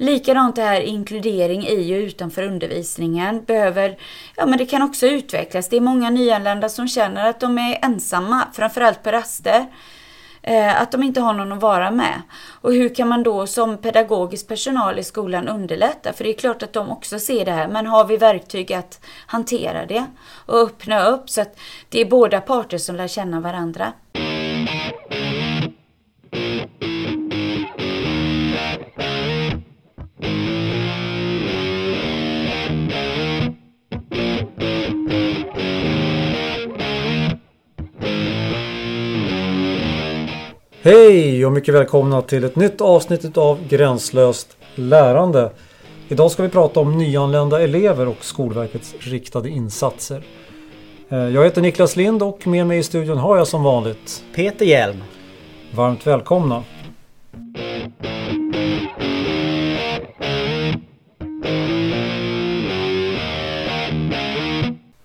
Likadant det här inkludering i och utanför undervisningen behöver, ja men det kan också utvecklas. Det är många nyanlända som känner att de är ensamma, framförallt på raster. Eh, att de inte har någon att vara med. Och hur kan man då som pedagogisk personal i skolan underlätta? För det är klart att de också ser det här, men har vi verktyg att hantera det och öppna upp så att det är båda parter som lär känna varandra. Hej och mycket välkomna till ett nytt avsnitt av Gränslöst lärande. Idag ska vi prata om nyanlända elever och Skolverkets riktade insatser. Eh, jag heter Niklas Lind och med mig i studion har jag som vanligt Peter Hjelm. Varmt välkomna!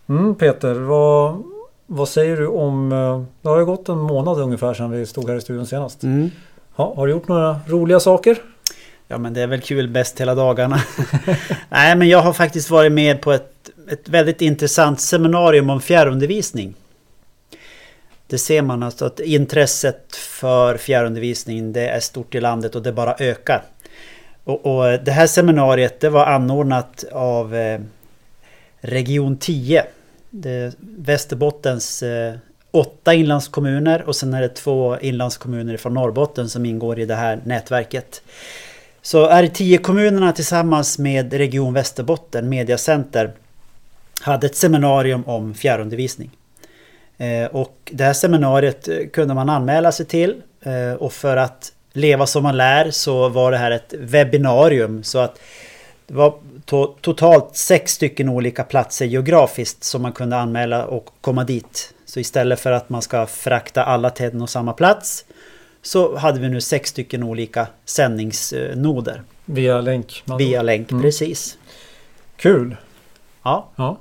Mm, Peter, vad, vad säger du om... eh, Det har ju gått en månad ungefär sedan vi stod här i studion senast. Mm. Ja, har du gjort några roliga saker? Ja men det är väl kul bäst hela dagarna. Nej men jag har faktiskt varit med på ett, ett väldigt intressant seminarium om fjärrundervisning. Det ser man alltså att intresset för fjärrundervisning det är stort i landet och det bara ökar. Och, och det här seminariet det var anordnat av eh, Region 10. Det är Västerbottens eh, åtta inlandskommuner och sen är det två inlandskommuner från Norrbotten som ingår i det här nätverket. Så R10-kommunerna tillsammans med Region Västerbotten, Mediacenter, hade ett seminarium om fjärrundervisning. Eh, Och det här seminariet eh, kunde man anmäla sig till eh, och för att leva som man lär så var det här ett webbinarium så att det var to- totalt sex stycken olika platser geografiskt som man kunde anmäla och komma dit. Så istället för att man ska frakta alla till en och samma plats så hade vi nu sex stycken olika sändningsnoder Via länk? via länk. Mm. Precis. Kul! Ja. Ja.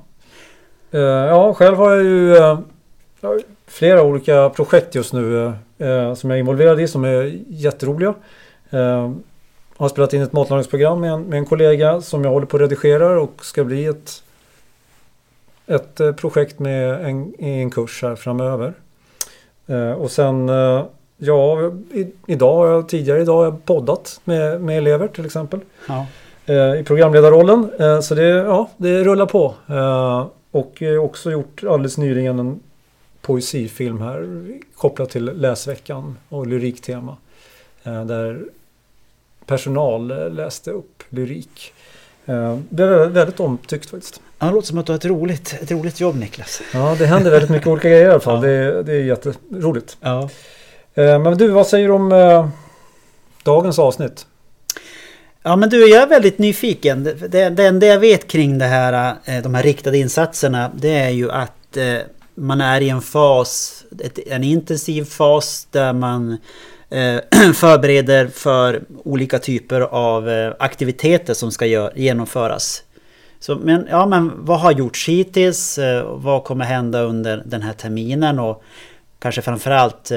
Eh, ja, själv har jag ju har flera olika projekt just nu eh, som jag är involverad i som är jätteroliga. Har spelat in ett matlagningsprogram med en, med en kollega som jag håller på att redigera och ska bli ett, ett eh, projekt med en, i en kurs här framöver. Eh, och sen eh, Ja, i, idag har jag, tidigare idag har jag poddat med, med elever till exempel ja. eh, i programledarrollen. Eh, så det, ja, det rullar på. Eh, och eh, också gjort alldeles nyligen en poesifilm här kopplat till läsveckan och lyriktema. Där personal eh, läste upp lyrik. Eh, det är väldigt, omtyckt faktiskt. Ja, Det låter som att du har ett roligt, ett roligt jobb Niklas. Ja, det händer väldigt mycket olika grejer i alla fall. Ja. Det, det är jätteroligt. Ja. Eh, men du, vad säger du om eh, dagens avsnitt? Ja men du, jag är väldigt nyfiken. Det, det, enda jag vet kring det här, eh, de här riktade insatserna det är ju att eh, man är i en fas, en intensiv fas där man eh, Eh, förbereder för olika typer av eh, aktiviteter som ska genomföras. Så, men, ja, men vad har gjorts hittills? Eh, vad kommer hända under den här terminen? Och kanske framförallt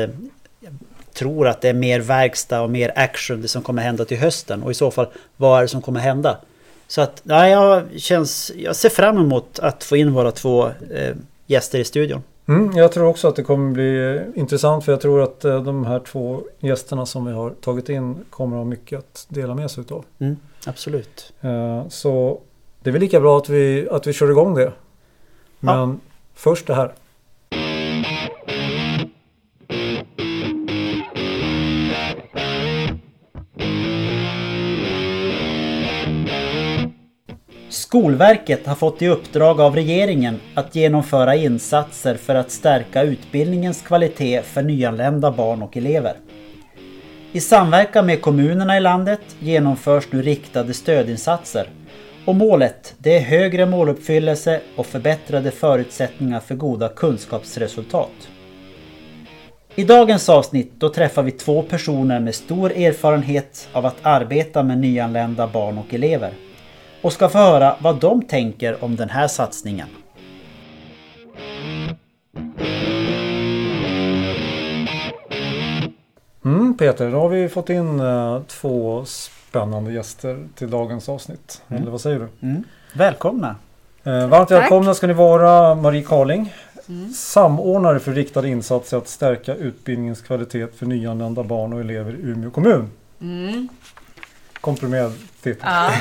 jag tror att det är mer verkstad och mer action det som kommer hända till hösten och i så fall vad är det som kommer hända? Så att ja, jag, känns, jag ser fram emot att få in våra två eh, gäster i studion. Mm, jag tror också att det kommer bli intressant för jag tror att eh, de här två gästerna som vi har tagit in kommer ha mycket att dela med sig utav. Mm, absolut. Eh, Så det är väl lika bra att vi, att vi kör igång det. Men först det här. Skolverket har fått i uppdrag av regeringen att genomföra insatser för att stärka utbildningens kvalitet för nyanlända barn och elever. I samverkan med kommunerna i landet genomförs nu riktade stödinsatser och målet det är högre måluppfyllelse och förbättrade förutsättningar för goda kunskapsresultat. I dagens avsnitt då träffar vi två personer med stor erfarenhet av att arbeta med nyanlända barn och elever och ska få höra vad de tänker om den här satsningen. Mm, Peter, då har vi fått in eh, två spännande gäster till dagens avsnitt. Mm. Eller vad säger du? Mm. Välkomna! Eh, varmt Tack. välkomna ska ni vara Marie Carling, Mm. samordnare för riktade insatser att stärka utbildningens kvalitet för nyanlända barn och elever i Umeå kommun. Mm. Komprimerad titel. Ja.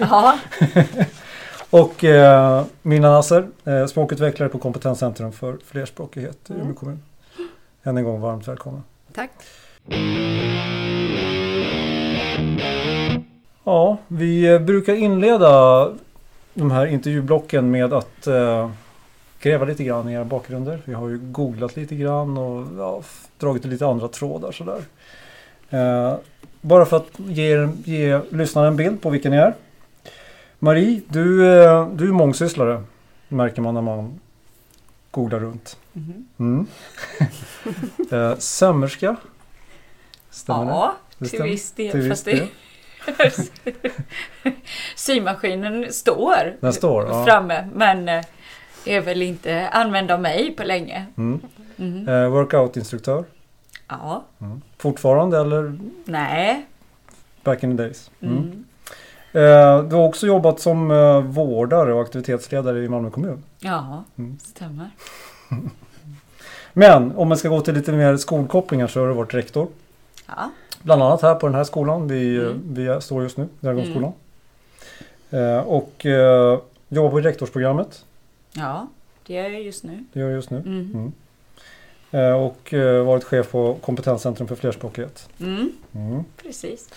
ja. Och eh, Mina Nasser, eh, språkutvecklare på Kompetenscentrum för flerspråkighet i Umeå kommun. Än en gång varmt välkomna. Tack. Ja, vi eh, brukar inleda de här intervjublocken med att eh, gräva lite grann i era bakgrunder. Vi har ju googlat lite grann och ja, dragit lite andra trådar sådär. Eh, bara för att ge, ge lyssnarna en bild på vilka ni är. Marie, du, eh, du är mångsysslare. Märker man när man googlar runt. Mhm. Mm. eh, sömmerska. Stämmer ja, Det till viss del. Till viss det... Symaskinen står, Den står, ja. framme men eh, är väl inte använd av mig på länge. Mm. Mhm. Eh, workoutinstruktör. Ja, Fortfarande eller nej. back in the days? Mm. Mm. Eh, du har också jobbat som eh, vårdare och aktivitetsledare i Malmö kommun. Ja, Mm. stämmer. Men om man ska gå till lite mer skolkopplingar så har du varit rektor. Ja. Bland annat här på den här skolan vi, eh, Mm. vi står just nu, Dragonskolan. Eh, och eh, jobbar på rektorsprogrammet. ja, det gör jag just nu. Det gör du just nu. Mm. Mm. Eh, och eh, varit chef på Kompetenscentrum för flerspråkighet. Mm. Mm. Precis.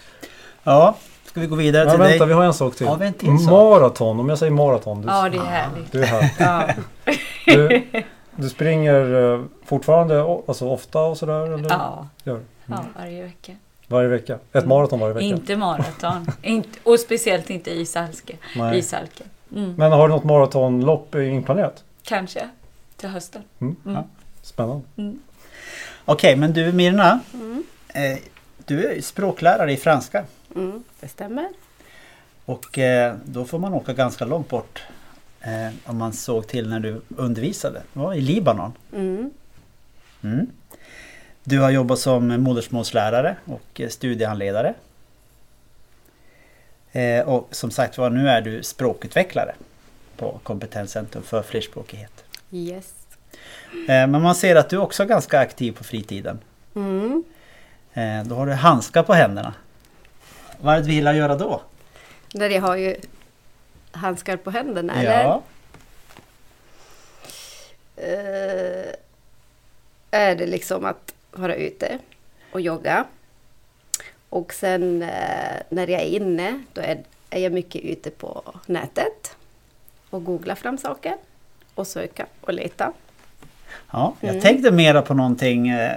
Ja, ska vi gå vidare till vänta, dig? vi har en sak till. Ja, en. Maraton, om jag säger maraton. Du, Ja, det är härligt. du är här. Ja. Du, du springer eh, fortfarande alltså ofta och sådär? Eller? Ja, Gör. du? ja, varje vecka. Varje vecka? Ett Mm. maraton varje vecka? Inte maraton. inte, och speciellt inte ishalke. Nej. ishalke. Mm. Men har du något maratonlopp inplanerat? Kanske till hösten. Mm. Spännande. Mm. Okej, men du Mirna, Mm. eh, du är språklärare i franska. Mm, det stämmer. Och eh, då får man åka ganska långt bort. Eh, om man såg till när du undervisade. Det var i Libanon. Mm. Mm. Du har jobbat som modersmålslärare och eh, studiehandledare. Eh, och som sagt var, nu är du språkutvecklare på Kompetenscentrum för flerspråkighet. Yes. Eh, men man ser att du också är ganska aktiv på fritiden. Mm. Eh, då har du handskar på händerna. Vad är det du vill göra då? Där jag har ju handskar på händerna, eller? Ja. Eh, är det liksom att vara ute och jogga. Och sen eh, när jag är inne, då är, är jag mycket ute på nätet och googlar fram saker och söka och leta. Ja jag Mm. tänkte mera på någonting eh,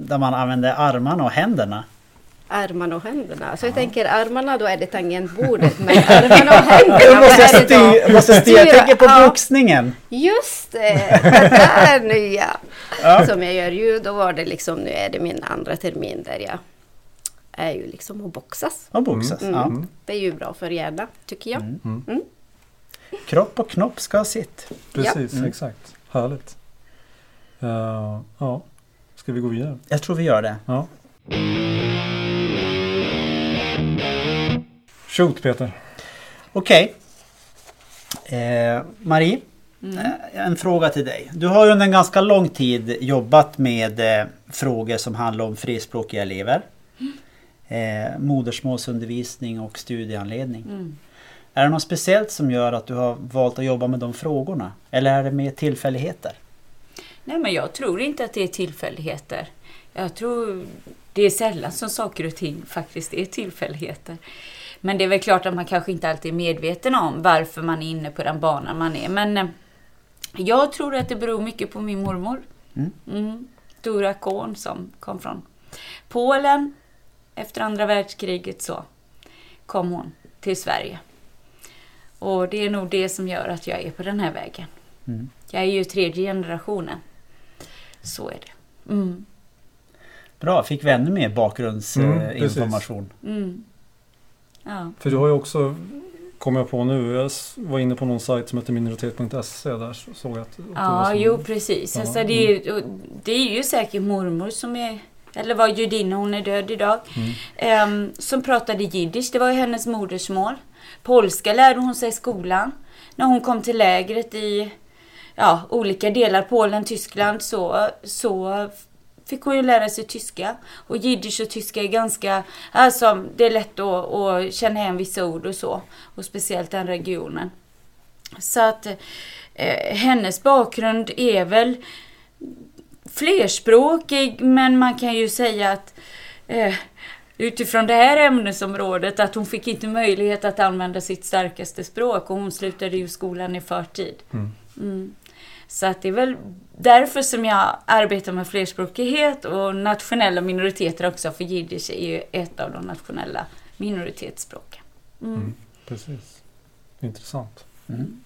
där man använder armarna och händerna. Armarna och händerna. Så jag tänker armarna, då är det tangentbordet. Men armarna och händerna, Jag måste styra, måste styra. Jag tänker på ja. boxningen. Just det! Det där nya! Ja. Som jag gör ju, då var det liksom, nu är det min andra termin där jag är ju liksom och boxas. Och boxas. Mm. Ja. Mm. Det är ju bra för hjärnan, tycker jag. Mm. Mm. Mm. Kropp och knopp ska ha sitt. Precis, Mm. exakt. Härligt. Eh, ja, ska vi gå vidare? Jag tror vi gör det. Ja. Shoot Peter. Okej. Eh, Marie, Mm. eh, en fråga till dig. Du har ju under en ganska lång tid jobbat med eh, frågor som handlar om frispråkiga elever. Eh, modersmålsundervisning och studieanledning. Mm. Är det något speciellt som gör att du har valt att jobba med de frågorna? Eller är det mer tillfälligheter? Nej, men jag tror inte att det är tillfälligheter. Jag tror det är sällan som saker och ting faktiskt är tillfälligheter. Men det är väl klart att man kanske inte alltid är medveten om varför man är inne på den banan man är. Men eh, jag tror att det beror mycket på min mormor. Mm. Mm. Dora Korn som kom från Polen. Efter andra världskriget så kom hon till Sverige. Och det är nog det som gör att jag är på den här vägen. Mm. Jag är ju tredje generationen. Så är det. Mm. Bra, fick vi ännu mer Mm, bakgrundsinformation. information. Mm. Ja. För du har ju också, kommer jag på nu, jag var inne på någon sajt som heter minoritet.se där såg jag att, att ja, som- jo precis. Ja, Alltså, det, är, det är ju säkert mormor som är eller var judinna, hon är död idag, eh, som pratade jiddisch. Det var ju hennes modersmål. Polska lärde hon sig i skolan. När hon kom till lägret i ja, olika delar, Polen, Tyskland, så, så fick hon ju lära sig tyska. Och jiddisch och tyska är ganska, alltså det är lätt att, att känna igen vissa ord och så. Och speciellt den regionen. Så att eh, hennes bakgrund är väl flerspråkig, men man kan ju säga att eh, utifrån det här ämnesområdet att hon fick inte möjlighet att använda sitt starkaste språk och hon slutade ju skolan i förtid. Mm. Mm. Så att det är väl därför som jag arbetar med flerspråkighet och nationella minoriteter också, för jiddisch är ju ett av de nationella minoritetsspråken. Mm. Mm. Precis. Intressant. Mm.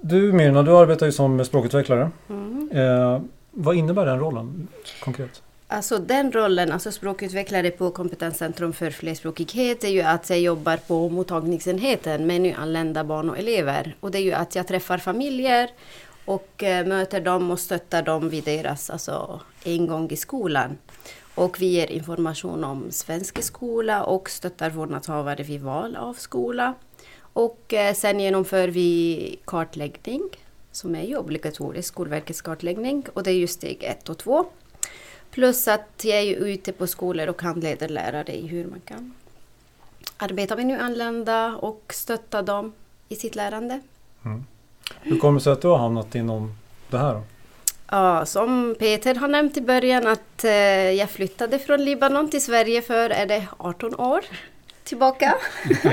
Du Myrna, du arbetar ju som språkutvecklare. Mm. Eh, vad innebär den rollen konkret? Alltså den rollen, alltså språkutvecklare på Kompetenscentrum för flerspråkighet är ju att jag jobbar på mottagningsenheten med nyanlända barn och elever. Och det är ju att jag träffar familjer och eh, möter dem och stöttar dem vid deras alltså, ingång i skolan. Och vi ger information om svensk skola och stöttar vårdnadshavare vid val av skola. Och eh, sen genomför vi kartläggning som är ju obligatorisk, Skolverkets kartläggning. Och det är ju steg ett och två. Plus att jag är ute på skolor och handleder lärare i hur man kan arbeta med nyanlända och stötta dem i sitt lärande. Hur kommer det sig att du har hamnat inom det här? Då? Ja, som Peter har nämnt i början att eh, jag flyttade från Libanon till Sverige för, är det 18 år tillbaka?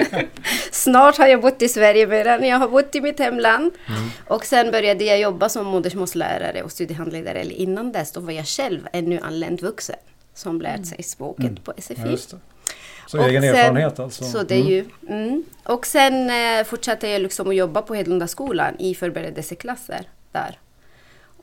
Snart har jag bott i Sverige mer än jag har bott i mitt hemland. Och sen började jag jobba som modersmålslärare och studiehandledare. Eller innan dess, då var jag själv ännu anländ vuxen som lärt sig språket Mm. på SFI. Ja. Så Och egen sen- erfarenhet alltså? Så det är ju, mm. Och sen eh, fortsatte jag liksom att jobba på Hedlunda skolan i förberedelseklasser där.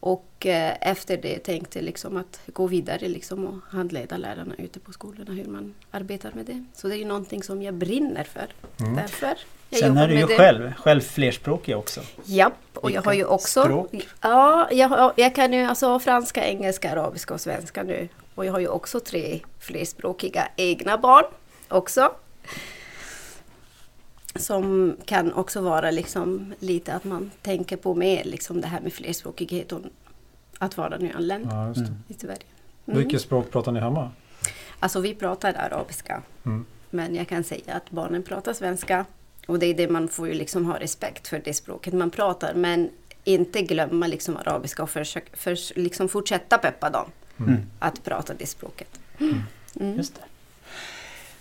Och eh, efter det tänkte jag liksom att gå vidare liksom och handleda lärarna ute på skolorna hur man arbetar med det. Så det är ju någonting som jag brinner för. Mm. Därför jag Sen är du ju det. själv, själv flerspråkig också. Japp, och jag har ju också... språk? Ja, jag, jag kan ju alltså franska, engelska, arabiska och svenska nu. Och jag har ju också tre flerspråkiga egna barn också. Som kan också vara liksom lite att man tänker på mer liksom det här med flerspråkighet och att vara nyanländ Ja, just det. Mm. i Sverige. Mm. Vilket språk pratar ni hemma? Alltså vi pratar arabiska. Mm. Men jag kan säga att barnen pratar svenska. Och det är det man får ju liksom ha respekt för det språket man pratar. Men inte glömma liksom arabiska och försök, förs, liksom fortsätta peppa dem Mm. att prata det språket. Mm. Just det.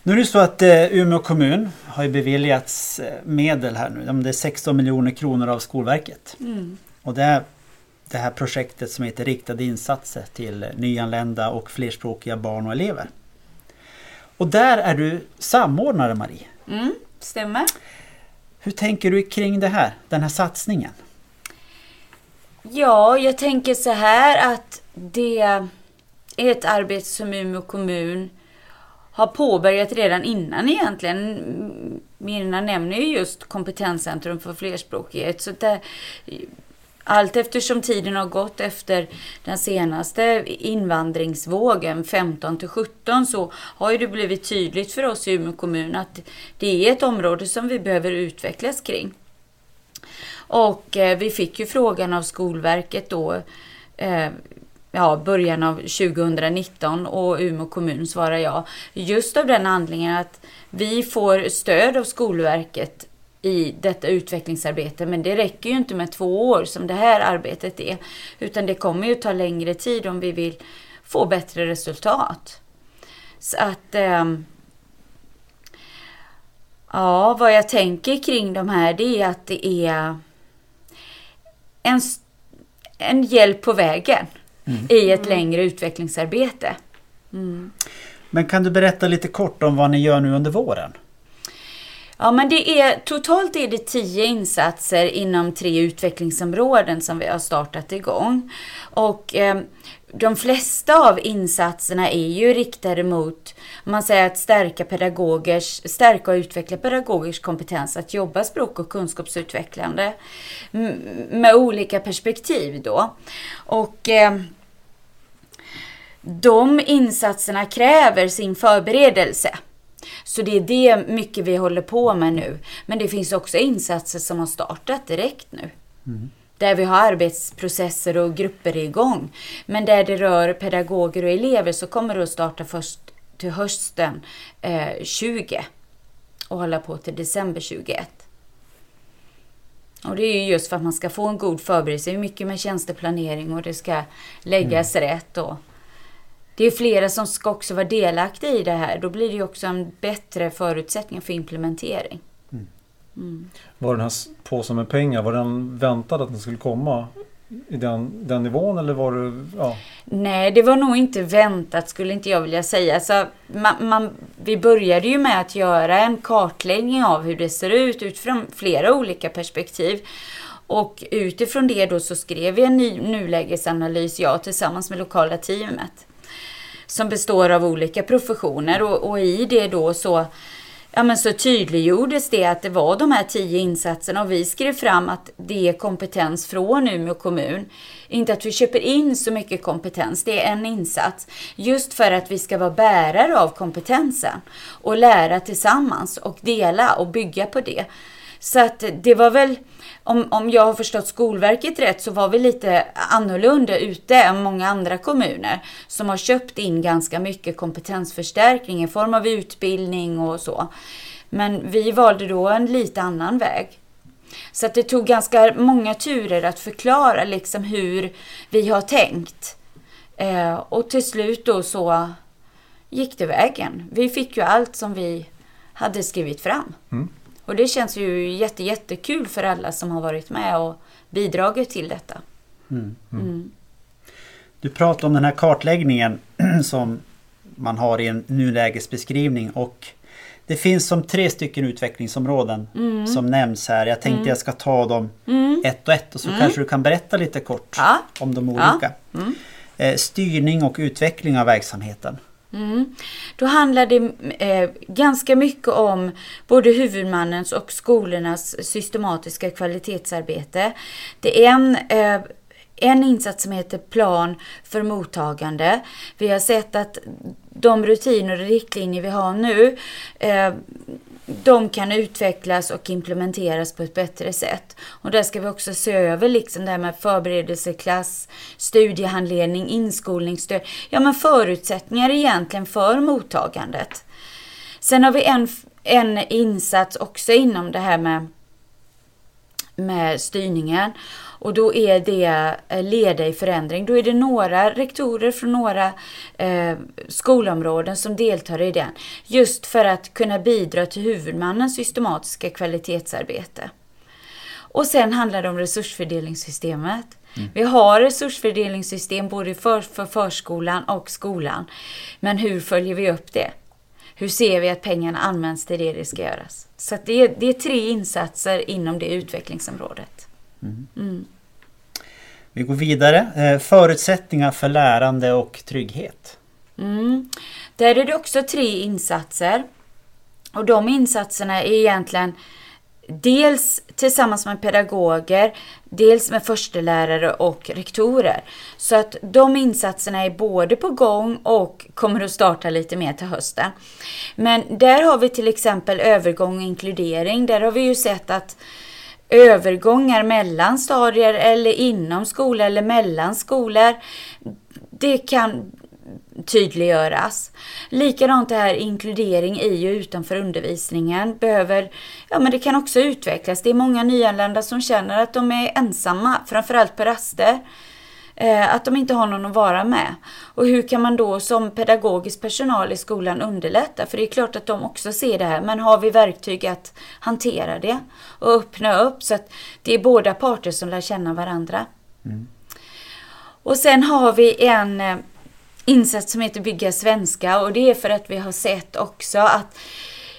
Nu är det så att eh, Umeå kommun har ju beviljats eh, medel här nu. Det är 16 miljoner kronor av Skolverket. Mm. Och det är det här projektet som heter Riktade insatser till eh, nyanlända och flerspråkiga barn och elever. Och där är du samordnare Marie. Mm, stämmer. Hur tänker du kring det här, den här satsningen? Ja, jag tänker så här att det är ett arbete som Umeå kommun har påbörjat redan innan egentligen. Mirna nämner ju just kompetenscentrum för flerspråkighet. Så det, allt eftersom tiden har gått efter den senaste invandringsvågen 15 till 17 så har ju det blivit tydligt för oss i Umeå kommun att det är ett område som vi behöver utvecklas kring. Och eh, vi fick ju frågan av Skolverket då eh, ja, början av 2019 och Umeå kommun svarar ja. Just av den anledningen att vi får stöd av Skolverket i detta utvecklingsarbete. Men det räcker ju inte med två år som det här arbetet är. Utan det kommer ju ta längre tid om vi vill få bättre resultat. Så att... ehm, Ja, vad jag tänker kring de här det är att det är en, en hjälp på vägen i ett längre utvecklingsarbete. Mm. Men kan du berätta lite kort om vad ni gör nu under våren? Ja, men det är, totalt är det tio insatser inom tre utvecklingsområden som vi har startat igång. Och eh, de flesta av insatserna är ju riktade mot, man säger att stärka pedagogers, stärka och utveckla pedagogers kompetens att jobba språk och kunskapsutvecklande med olika perspektiv då. Och eh, de insatserna kräver sin förberedelse. Så det är det mycket vi håller på med nu. Men det finns också insatser som har startat direkt nu. Mm. Där vi har arbetsprocesser och grupper igång. Men där det rör pedagoger och elever så kommer det att starta först till hösten eh, 20 och hålla på till december 21. Och det är ju just för att man ska få en god förberedelse. Det är mycket med tjänsteplanering och det ska läggas mm. rätt. Och det är flera som ska också vara delaktiga i det här. Då blir det ju också en bättre förutsättning för implementering. Mm. Mm. Var den här påsen med pengar, var den väntad att den skulle komma i den, den nivån eller var det... Ja. Nej, det var nog inte väntat skulle inte jag vilja säga. Så man, man, vi började ju med att göra en kartläggning av hur det ser ut utifrån flera olika perspektiv. Och utifrån det då så skrev vi en ny nulägesanalys, jag tillsammans med lokala teamet. Som består av olika professioner och, och i det då så ja, men så tydliggjordes det att det var de här tio insatserna och vi skrev fram att det är kompetens från Umeå kommun. Inte att vi köper in så mycket kompetens, det är en insats. Just för att vi ska vara bärare av kompetensen och lära tillsammans och dela och bygga på det. Så att det var väl, om, om jag har förstått Skolverket rätt, så var vi lite annorlunda ute än många andra kommuner som har köpt in ganska mycket kompetensförstärkning i form av utbildning och så. Men vi valde då en lite annan väg. Så att det tog ganska många turer att förklara liksom hur vi har tänkt. Eh, och till slut då så gick det vägen. Vi fick ju allt som vi hade skrivit fram. Mm. Och det känns ju jätte, jättekul för alla som har varit med och bidragit till detta. Mm. Mm. mm. Du pratar om den här kartläggningen som man har i en nulägesbeskrivning och det finns som tre stycken utvecklingsområden mm. som nämns här. Jag tänkte mm. jag ska ta dem ett och ett och så kanske du kan berätta lite kort ja. om de olika. Ja. Eh, styrning och utveckling av verksamheten. Mm. Då handlar det eh, ganska mycket om både huvudmannens och skolornas systematiska kvalitetsarbete. Det är en eh, en insats som heter plan för mottagande. Vi har sett att de rutiner och riktlinjer vi har nu eh, de kan utvecklas och implementeras på ett bättre sätt. Och där ska vi också se över liksom det här med förberedelseklass, studiehandledning, inskolningsstöd. Ja men förutsättningar egentligen för mottagandet. Sen har vi en, en insats också inom det här med, med styrningen. Och då är det eh, leda i förändring. Då är det några rektorer från några eh, skolområden som deltar i den. Just för att kunna bidra till huvudmannens systematiska kvalitetsarbete. Och sen handlar det om resursfördelningssystemet. Mm. Vi har resursfördelningssystem både för, för förskolan och skolan. Men hur följer vi upp det? Hur ser vi att pengarna används till det det ska göras? Så det, är, det är tre insatser inom det utvecklingsområdet. Mm. Vi går vidare. Eh, förutsättningar för lärande och trygghet. Mm. Där är det också tre insatser. Och de insatserna är egentligen dels tillsammans med pedagoger, dels med förstelärare och rektorer. Så att de insatserna är både på gång och kommer att starta lite mer till hösten. Men där har vi till exempel övergång och inkludering. Där har vi ju sett att övergångar mellan stadier eller inom skolor eller mellan skolor. Det kan tydliggöras. Likadant det här inkludering i och utanför undervisningen behöver, ja men det kan också utvecklas. Det är många nyanlända som känner att de är ensamma, framförallt på raster. Eh, att de inte har någon att vara med. Och hur kan man då som pedagogisk personal i skolan underlätta? För det är klart att de också ser det här, men har vi verktyg att hantera det och öppna upp så att det är båda parter som lär känna varandra. Mm. Och sen har vi en eh, insats som heter Bygga svenska och det är för att vi har sett också att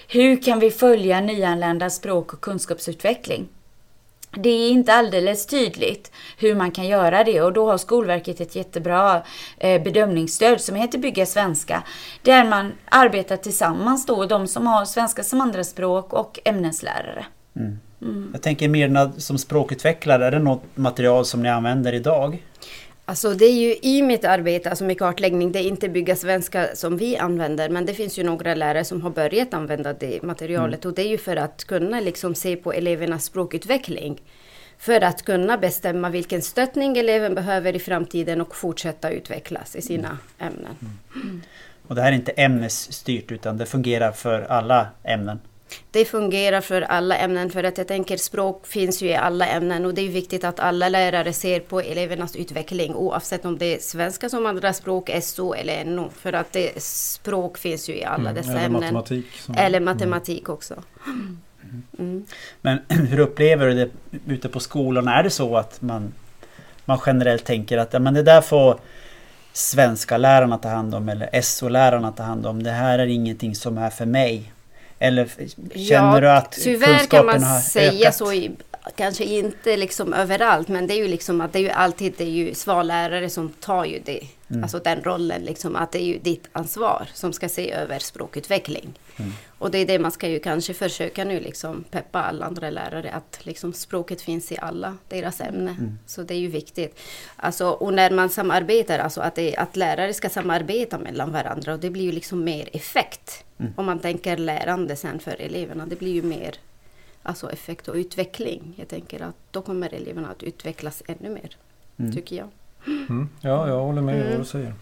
hur kan vi följa nyanlända språk och kunskapsutveckling? Det är inte alldeles tydligt hur man kan göra det och då har Skolverket ett jättebra eh, bedömningsstöd som heter Bygga svenska. Där man arbetar tillsammans då, de som har svenska som andraspråk och ämneslärare. Mm. Mm. Jag tänker mer som språkutvecklare, är det något material som ni använder idag? Alltså det är ju i mitt arbete, alltså med kartläggning, det är inte bygga svenska som vi använder, men det finns ju några lärare som har börjat använda det materialet och det är ju för att kunna liksom se på elevernas språkutveckling. För att kunna bestämma vilken stöttning eleven behöver i framtiden och fortsätta utvecklas i sina ämnen. Och det här är inte ämnesstyrt utan det fungerar för alla ämnen. Det fungerar för alla ämnen för att jag tänker språk finns ju i alla ämnen och det är viktigt att alla lärare ser på elevernas utveckling oavsett om det är svenska som andra språk, SO eller NO. För att det, språk finns ju i alla dessa eller ämnen. matematik. som- Eller matematik också. Mm. Men hur upplever du det ute på skolorna? Är det så att man, man generellt tänker att ja, men det där får svenska lärarna ta hand om eller SO-lärarna ta hand om. Det här är ingenting som är för mig. Eller känner Ja, du att Tyvärr kan kunskapen man har säga ökat? så, i, kanske inte liksom överallt, men det är ju liksom att det är ju alltid det är ju svarlärare som tar ju det. Mm. Alltså den rollen, liksom, att det är ju ditt ansvar som ska se över språkutveckling. Mm. Och det är det man ska ju kanske försöka nu liksom peppa alla andra lärare att liksom språket finns i alla deras ämnen. Mm. Så det är ju viktigt. Alltså, och när man samarbetar, alltså att, det, att lärare ska samarbeta mellan varandra och det blir ju liksom mer effekt. Mm. Om man tänker lärande sen för eleverna, det blir ju mer alltså effekt och utveckling. Jag tänker att då kommer eleverna att utvecklas ännu mer, Mm. tycker jag. Mm. Ja, jag håller med i vad Mm. du säger.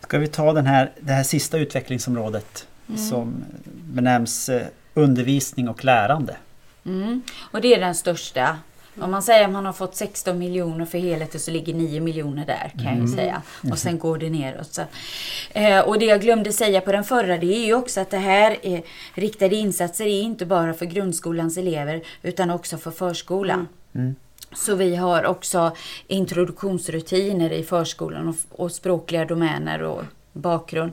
Ska vi ta den här, det här sista utvecklingsområdet Mm. som benämns eh, undervisning och lärande. Mm. Och det är den största. Om man säger att man har fått 16 miljoner för helheten så ligger 9 miljoner där kan jag ju säga. Och sen går det neråt. Så. Eh, och det jag glömde säga på den förra det är ju också att det här är riktade insatser är inte bara för grundskolans elever utan också för förskolan. Mm. Så vi har också introduktionsrutiner i förskolan och, och språkliga domäner och bakgrund.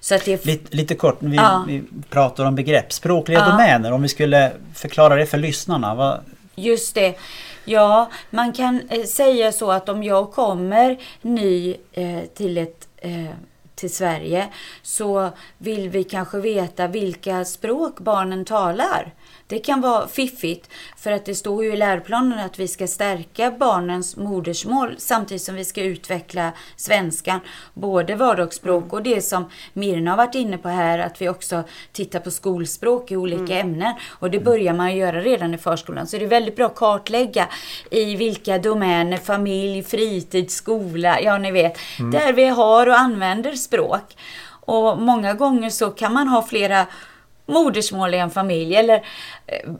Så att det Lite, lite kort, vi, Ja. vi pratar om begrepp. Språkliga Ja. domäner, om vi skulle förklara det för lyssnarna. Vad, Just det. Ja, man kan eh, säga så att om jag kommer ny eh, till, ett, eh, till Sverige så vill vi kanske veta vilka språk barnen talar. Det kan vara fiffigt för att det står ju i läroplanen att vi ska stärka barnens modersmål samtidigt som vi ska utveckla svenskan. Både vardagsspråk och det som Mirna har varit inne på här att vi också tittar på skolspråk i olika ämnen. Och det börjar man göra redan i förskolan. Så det är väldigt bra att kartlägga i vilka domäner, familj, fritid, skola, ja ni vet, där vi har och använder språk. Och många gånger så kan man ha flera modersmål i en familj eller eh,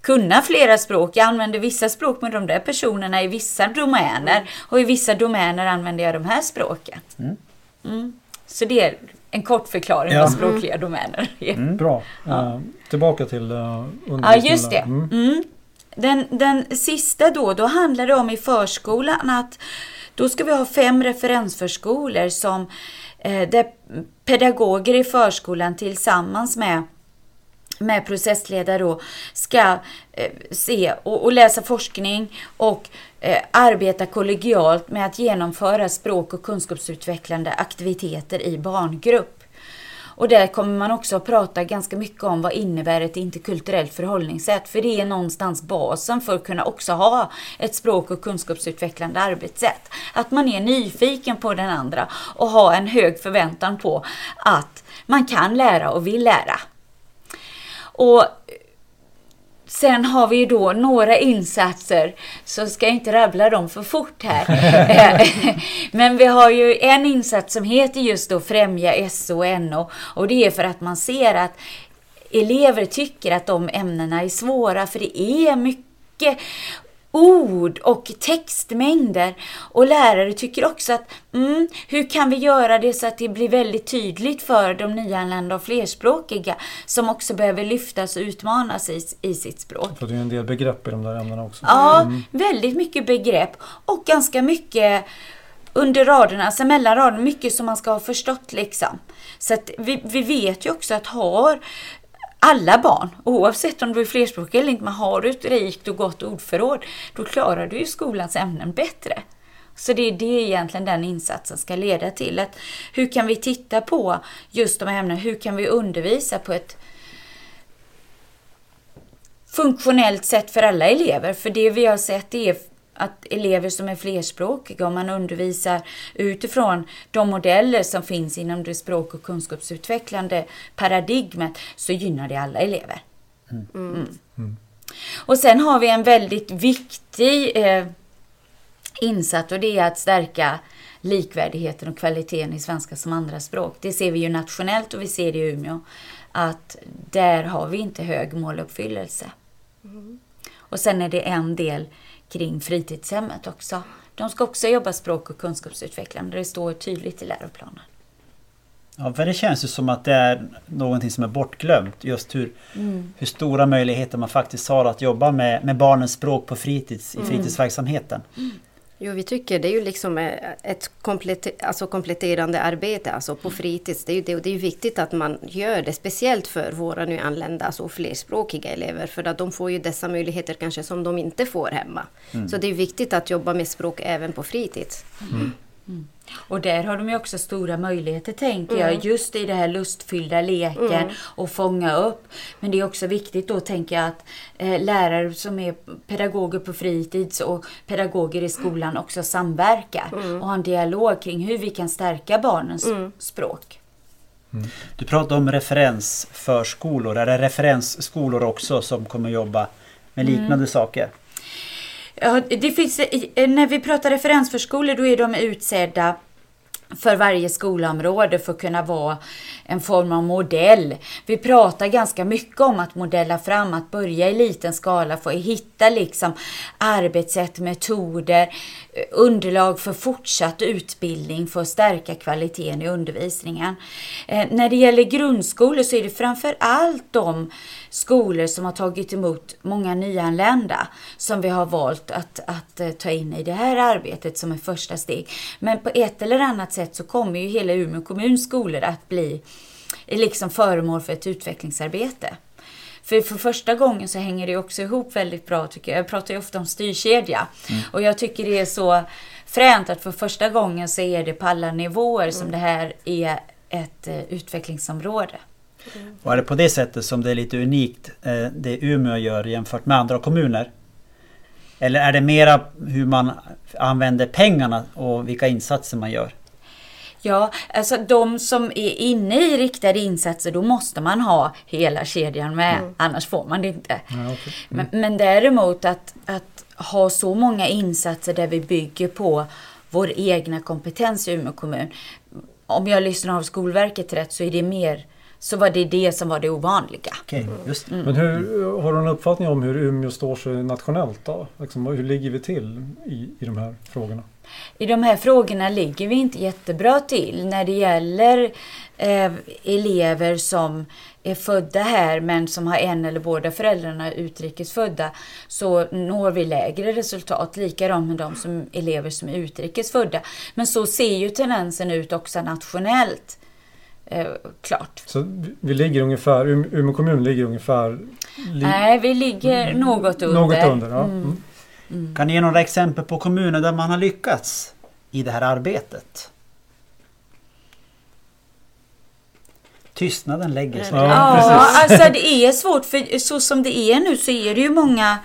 kunna flera språk. Jag använder vissa språk med de där personerna i vissa domäner och i vissa domäner använder jag de här språken. Mm. Så det är en kort förklaring Ja. vad språkliga domäner är. Bra. Eh, tillbaka till uh, Ja, undervisningen. just det. Mm. Mm. Den, den sista då, då handlar det om i förskolan att då ska vi ha fem referensförskolor som eh, där pedagoger i förskolan tillsammans med med processledare då ska eh, se och, och läsa forskning och eh, arbeta kollegialt med att genomföra språk och kunskapsutvecklande aktiviteter i barngrupp. Och där kommer man också att prata ganska mycket om vad innebär ett interkulturellt förhållningssätt. För det är någonstans basen för att kunna också ha ett språk och kunskapsutvecklande arbetssätt. Att man är nyfiken på den andra och har en hög förväntan på att man kan lära och vill lära. Och Sen har vi ju då några insatser, så ska jag inte rabbla dem för fort här. Men vi har ju en insats som heter just då Främja SO och NO och det är för att man ser att elever tycker att de ämnena är svåra för det är mycket ord och textmängder. Och lärare tycker också att mm, hur kan vi göra det så att det blir väldigt tydligt för de nyanlända och flerspråkiga som också behöver lyftas och utmanas i, i sitt språk. För det är en del begrepp i de där ämnena också. Ja, väldigt mycket begrepp och ganska mycket under raderna, alltså mellan raderna, mycket som man ska ha förstått liksom. Så att vi, vi vet ju också att har alla barn, oavsett om du är flerspråkig eller inte, men har du ett rikt och gott ordförråd, då klarar du ju skolans ämnen bättre. Så det är det egentligen den insatsen ska leda till. Att hur kan vi titta på just de här ämnena? Hur kan vi undervisa på ett funktionellt sätt för alla elever? För det vi har sett är att elever som är flerspråkiga, om man undervisar utifrån de modeller som finns inom det språk och kunskapsutvecklande paradigmet, så gynnar det alla elever. Mm. Mm. Och sen har vi en väldigt viktig eh, insats och det är att stärka likvärdigheten och kvaliteten i svenska som andraspråk. Det ser vi ju nationellt och vi ser det i Umeå. Att där har vi inte hög måluppfyllelse. Mm. Och sen är det en del kring fritidshemmet också. De ska också jobba språk och kunskapsutvecklande. Det står tydligt i läroplanen. Ja, för det känns ju som att det är någonting som är bortglömt. Just hur, mm. hur stora möjligheter man faktiskt har att jobba med, med barnens språk på fritids, i mm. fritidsverksamheten. Mm. Jo, vi tycker det är ju liksom eh, ett kompletter, alltså kompletterande arbete alltså på fritids. Det är ju det, och det är viktigt att man gör det, speciellt för våra nyanlända, alltså flerspråkiga elever, för att de får ju dessa möjligheter kanske som de inte får hemma. Mm. Så det är viktigt att jobba med språk även på fritids. Mm. Mm. Och där har de ju också stora möjligheter tänker mm. jag, just i det här lustfyllda leken mm. och fånga upp. Men det är också viktigt då tänker jag att eh, lärare som är pedagoger på fritids och pedagoger i skolan också samverkar mm. och har en dialog kring hur vi kan stärka barnens mm. språk. Mm. Du pratar om referensförskolor. Är det referensskolor också som kommer jobba med liknande mm. saker? Ja, det finns, eh, när vi pratar referensförskolor då är de utsedda för varje skolområde för att kunna vara en form av modell. Vi pratar ganska mycket om att modella fram, att börja i liten skala för att hitta liksom arbetssätt, metoder, eh, underlag för fortsatt utbildning för att stärka kvaliteten i undervisningen. Eh, när det gäller grundskolor så är det framför allt de skolor som har tagit emot många nyanlända som vi har valt att, att eh, ta in i det här arbetet som ett första steg. Men på ett eller annat sätt så kommer ju hela Umeå kommuns skolor att bli liksom föremål för ett utvecklingsarbete. För för första gången så hänger det också ihop väldigt bra tycker jag. Jag pratar ju ofta om styrkedja. Mm. Och jag tycker det är så fränt att för första gången så är det på alla nivåer som mm. det här är ett uh, utvecklingsområde. Mm. Och är det på det sättet som det är lite unikt eh, det Umeå gör jämfört med andra kommuner? Eller är det mera hur man använder pengarna och vilka insatser man gör? Ja, alltså de som är inne i riktade insatser, då måste man ha hela kedjan med, mm. annars får man det inte. Ja, okay. mm. men, men däremot att, att ha så många insatser där vi bygger på vår egna kompetens i Umeå kommun. Om jag lyssnar av Skolverket rätt så är det mer så var det det som var det ovanliga. Okay, just mm. Men hur, har du en uppfattning om hur Umeå står sig nationellt då? Liksom, hur ligger vi till i, i de här frågorna? I de här frågorna ligger vi inte jättebra till när det gäller eh, elever som är födda här men som har en eller båda föräldrarna utrikesfödda så når vi lägre resultat. Likadant med de som elever som är utrikesfödda. Men så ser ju tendensen ut också nationellt. Eh, klart. Så vi ligger ungefär, Umeå kommun ligger ungefär... Li Nej, vi ligger något under. Något under, ja. Mm. Mm. Kan ni ge några exempel på kommuner där man har lyckats i det här arbetet? Tystnaden lägger sig. Ja, ja alltså det är svårt för så som det är nu så är det ju många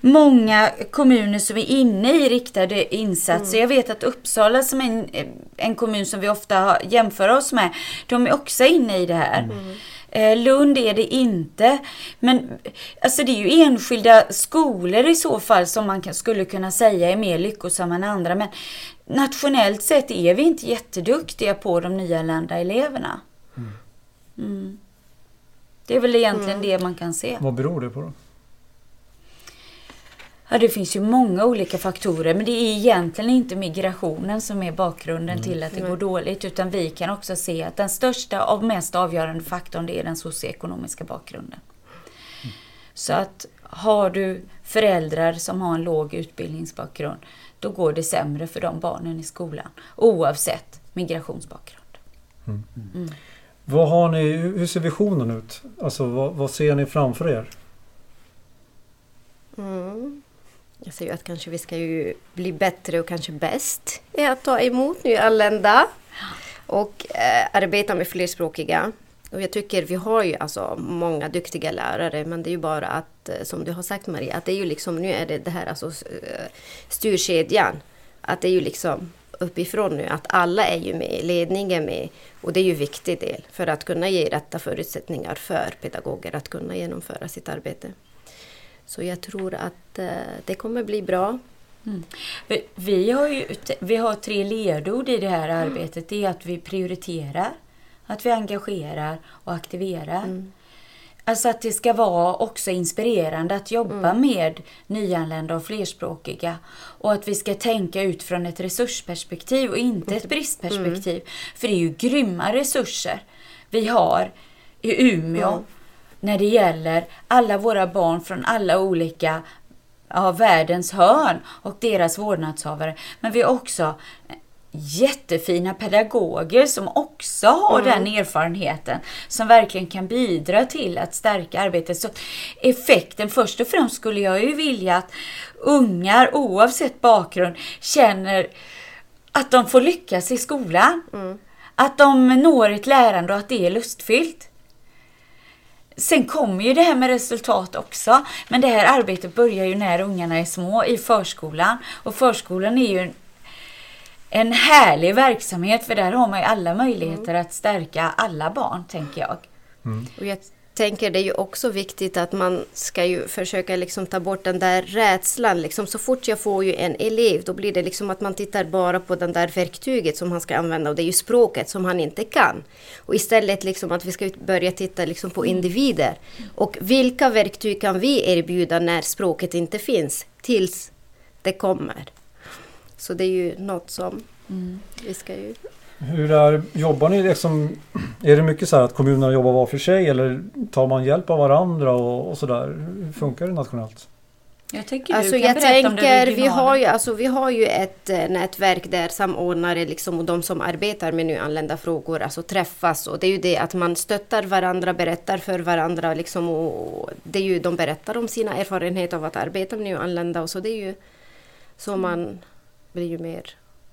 många kommuner som är inne i riktade insatser. Mm. Jag vet att Uppsala som är en, en kommun som vi ofta jämför oss med, de är också inne i det här. Mm. Eh, Lund är det inte. Men alltså det är ju enskilda skolor i så fall som man kan, skulle kunna säga är mer lyckosamma än andra. Men nationellt sett är vi inte jätteduktiga på de nyanlända eleverna. Mm. Mm. Det är väl egentligen mm. det man kan se. Vad beror det på då? Ja, det finns ju många olika faktorer men det är egentligen inte migrationen som är bakgrunden mm. till att det går dåligt utan vi kan också se att den största och mest avgörande faktorn det är den socioekonomiska bakgrunden. Mm. Så att har du föräldrar som har en låg utbildningsbakgrund då går det sämre för de barnen i skolan oavsett migrationsbakgrund. Mm. mm. Vad har ni, hur ser visionen ut? Alltså vad, vad ser ni framför er? Mm. Jag ser ju att kanske vi ska ju bli bättre och kanske bäst i att ta emot nyanlända och eh, arbeta med flerspråkiga. Och jag tycker vi har ju alltså många duktiga lärare men det är ju bara att, eh, som du har sagt Maria, att det är ju liksom, nu är det det här alltså eh, styrkedjan. Att det är ju liksom uppifrån nu, att alla är ju med, ledningen är med. Och det är ju en viktig del för att kunna ge rätta förutsättningar för pedagoger att kunna genomföra sitt arbete. Så jag tror att eh, det kommer bli bra. Mm. Vi, har ju, vi har tre ledord i det här Mm. arbetet. Det är att vi prioriterar, att vi engagerar och aktiverar. Mm. Alltså att det ska vara också inspirerande att jobba Mm. med nyanlända och flerspråkiga. Och att vi ska tänka ut från ett resursperspektiv och inte ett bristperspektiv. Mm. För det är ju grymma resurser vi har i Umeå. När det gäller alla våra barn från alla olika ja, världens hörn och deras vårdnadshavare. Men vi har också jättefina pedagoger som också har den erfarenheten som verkligen kan bidra till att stärka arbetet. Så effekten, först och främst skulle jag ju vilja att ungar oavsett bakgrund känner att de får lyckas i skolan. Att de når ett lärande och att det är lustfyllt. Sen kommer ju det här med resultat också. Men det här arbetet börjar ju när ungarna är små i förskolan. Och förskolan är ju en, en härlig verksamhet för där har man ju alla möjligheter att stärka alla barn, tänker jag. Och jag tänker det är ju också viktigt att man ska ju försöka liksom ta bort den där rädslan. Liksom så fort jag får ju en elev då blir det liksom att man tittar bara på den där verktyget som han ska använda och det är ju språket som han inte kan. Och istället liksom att vi ska börja titta liksom på individer. Och vilka verktyg kan vi erbjuda när språket inte finns tills det kommer. Så det är ju något som vi ska ju... Hur är, jobbar ni liksom, är det mycket så här att kommunerna jobbar var för sig eller tar man hjälp av varandra och, och sådär? Hur funkar det nationellt? Jag tycker Alltså jag tänker, vi har, ju, alltså, vi har ju ett eh, nätverk där samordnare liksom, och de som arbetar med nyanlända frågor alltså, träffas. Och det är ju det att man stöttar varandra, berättar för varandra. Liksom, och det är ju, de berättar om sina erfarenheter av att arbeta med nyanlända. Och så det är ju så man blir ju mer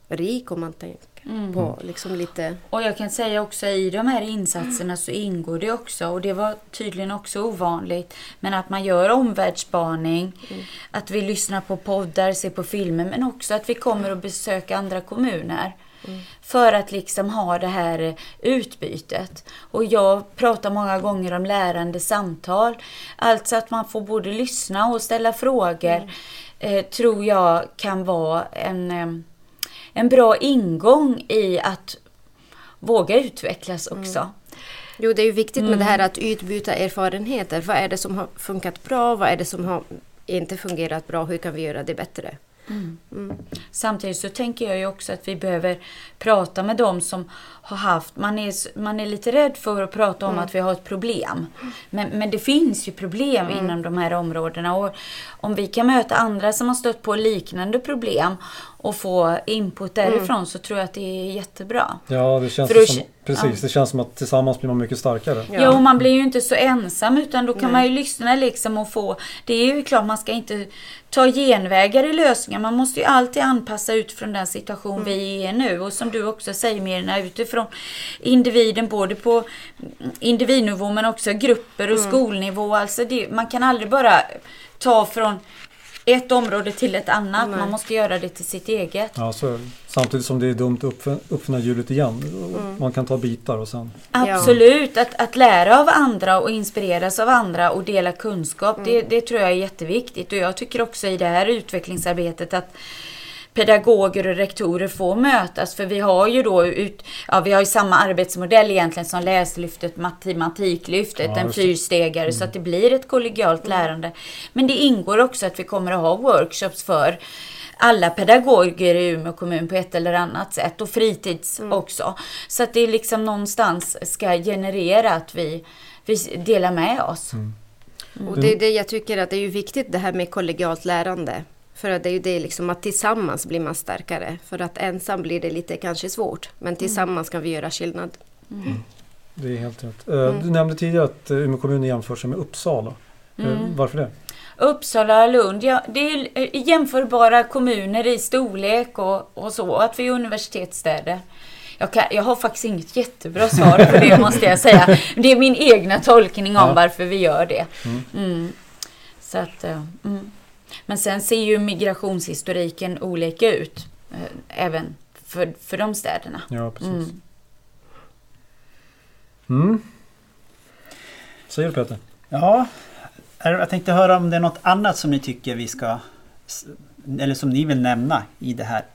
rik om man tänker Mm. på liksom lite... Och jag kan säga också i de här insatserna så ingår det också, och det var tydligen också ovanligt, men att man gör omvärldsspaning, att vi lyssnar på poddar, ser på filmer, men också att vi kommer och besöka andra kommuner. För att liksom ha det här utbytet. Och jag pratar många gånger om lärande samtal. Alltså att man får både lyssna och ställa frågor. Eh, tror jag kan vara en, en bra ingång i att våga utvecklas också. Jo, det är ju viktigt med det här att utbyta erfarenheter. Vad är det som har funkat bra? Vad är det som har inte fungerat bra? Hur kan vi göra det bättre? Samtidigt så tänker jag ju också att vi behöver prata med dem som har haft, man är, man är lite rädd för att prata om att vi har ett problem. Men, men det finns ju problem inom de här områdena och om vi kan möta andra som har stött på liknande problem och få input därifrån så tror jag att det är jättebra. Ja, det känns då som, precis. Det känns som att tillsammans blir man mycket starkare. Ja. och man blir ju inte så ensam utan då kan Nej. man ju lyssna liksom och få... Det är ju klart man ska inte ta genvägar i lösningar. Man måste ju alltid anpassa utifrån den situation vi är nu. Och som du också säger Mirna, utifrån individen både på individnivå men också grupper och skolnivå. Alltså det, man kan aldrig bara ta från ett område till ett annat. Nej. Man måste göra det till sitt eget. Ja, så. Samtidigt som det är dumt att uppfin- uppfinna hjulet igen. Man kan ta bitar och sen... Absolut, att, att lära av andra och inspireras av andra och dela kunskap, det, det tror jag är jätteviktigt. Och jag tycker också i det här utvecklingsarbetet att pedagoger och rektorer får mötas. För vi har ju då ut, ja, vi har ju samma arbetsmodell egentligen som läslyftet, matematiklyftet, Ja, en fyrstegare. Så att det blir ett kollegialt lärande. Men det ingår också att vi kommer att ha workshops för alla pedagoger i Umeå kommun på ett eller annat sätt och fritids också. Så att det liksom någonstans ska generera att vi, vi delar med oss. Och det är det jag tycker att det är ju viktigt det här med kollegialt lärande. För att det är ju det liksom att tillsammans blir man starkare. För att ensam blir det lite kanske svårt. Men tillsammans kan vi göra skillnad. Det är helt rätt. Eh, Du nämnde tidigare att eh, Umeå kommun jämför sig med Uppsala. Eh, Varför det? Uppsala och Lund, ja, det är jämförbara kommuner i storlek och, och så, att vi är universitetsstäder. Jag, kan, jag har faktiskt inget jättebra svar på det måste jag säga. Det är min egna tolkning om Ja. varför vi gör det. Mm. Mm. Så att, mm. Men sen ser ju migrationshistoriken olika ut. eh, Även för, för de städerna. Ja, precis. Mm. Mm. Säger du Peter? Ja, jag tänkte höra om det är något annat som ni tycker vi ska... Eller som ni vill nämna i det här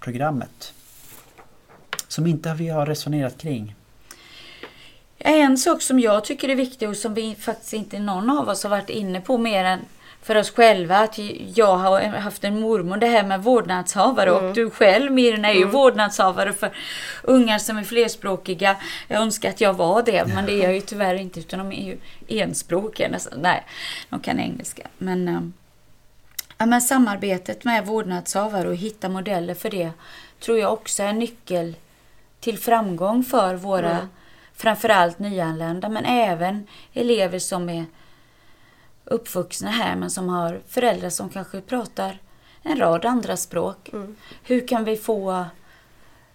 programmet. Som inte vi har resonerat kring. En sak som jag tycker är viktig och som vi faktiskt inte någon av oss har varit inne på mer än för oss själva. Att jag har haft en mormor, det här med vårdnadshavare och du själv Mirna är ju vårdnadshavare för ungar som är flerspråkiga. Jag önskar att jag var det men det är jag ju tyvärr inte utan de är ju enspråkiga nästan. Nej, de kan engelska. Men, eh, ja, men samarbetet med vårdnadshavare och hitta modeller för det tror jag också är en nyckel till framgång för våra Mm. framförallt nyanlända men även elever som är uppvuxna här men som har föräldrar som kanske pratar en rad andra språk. Mm. Hur kan vi få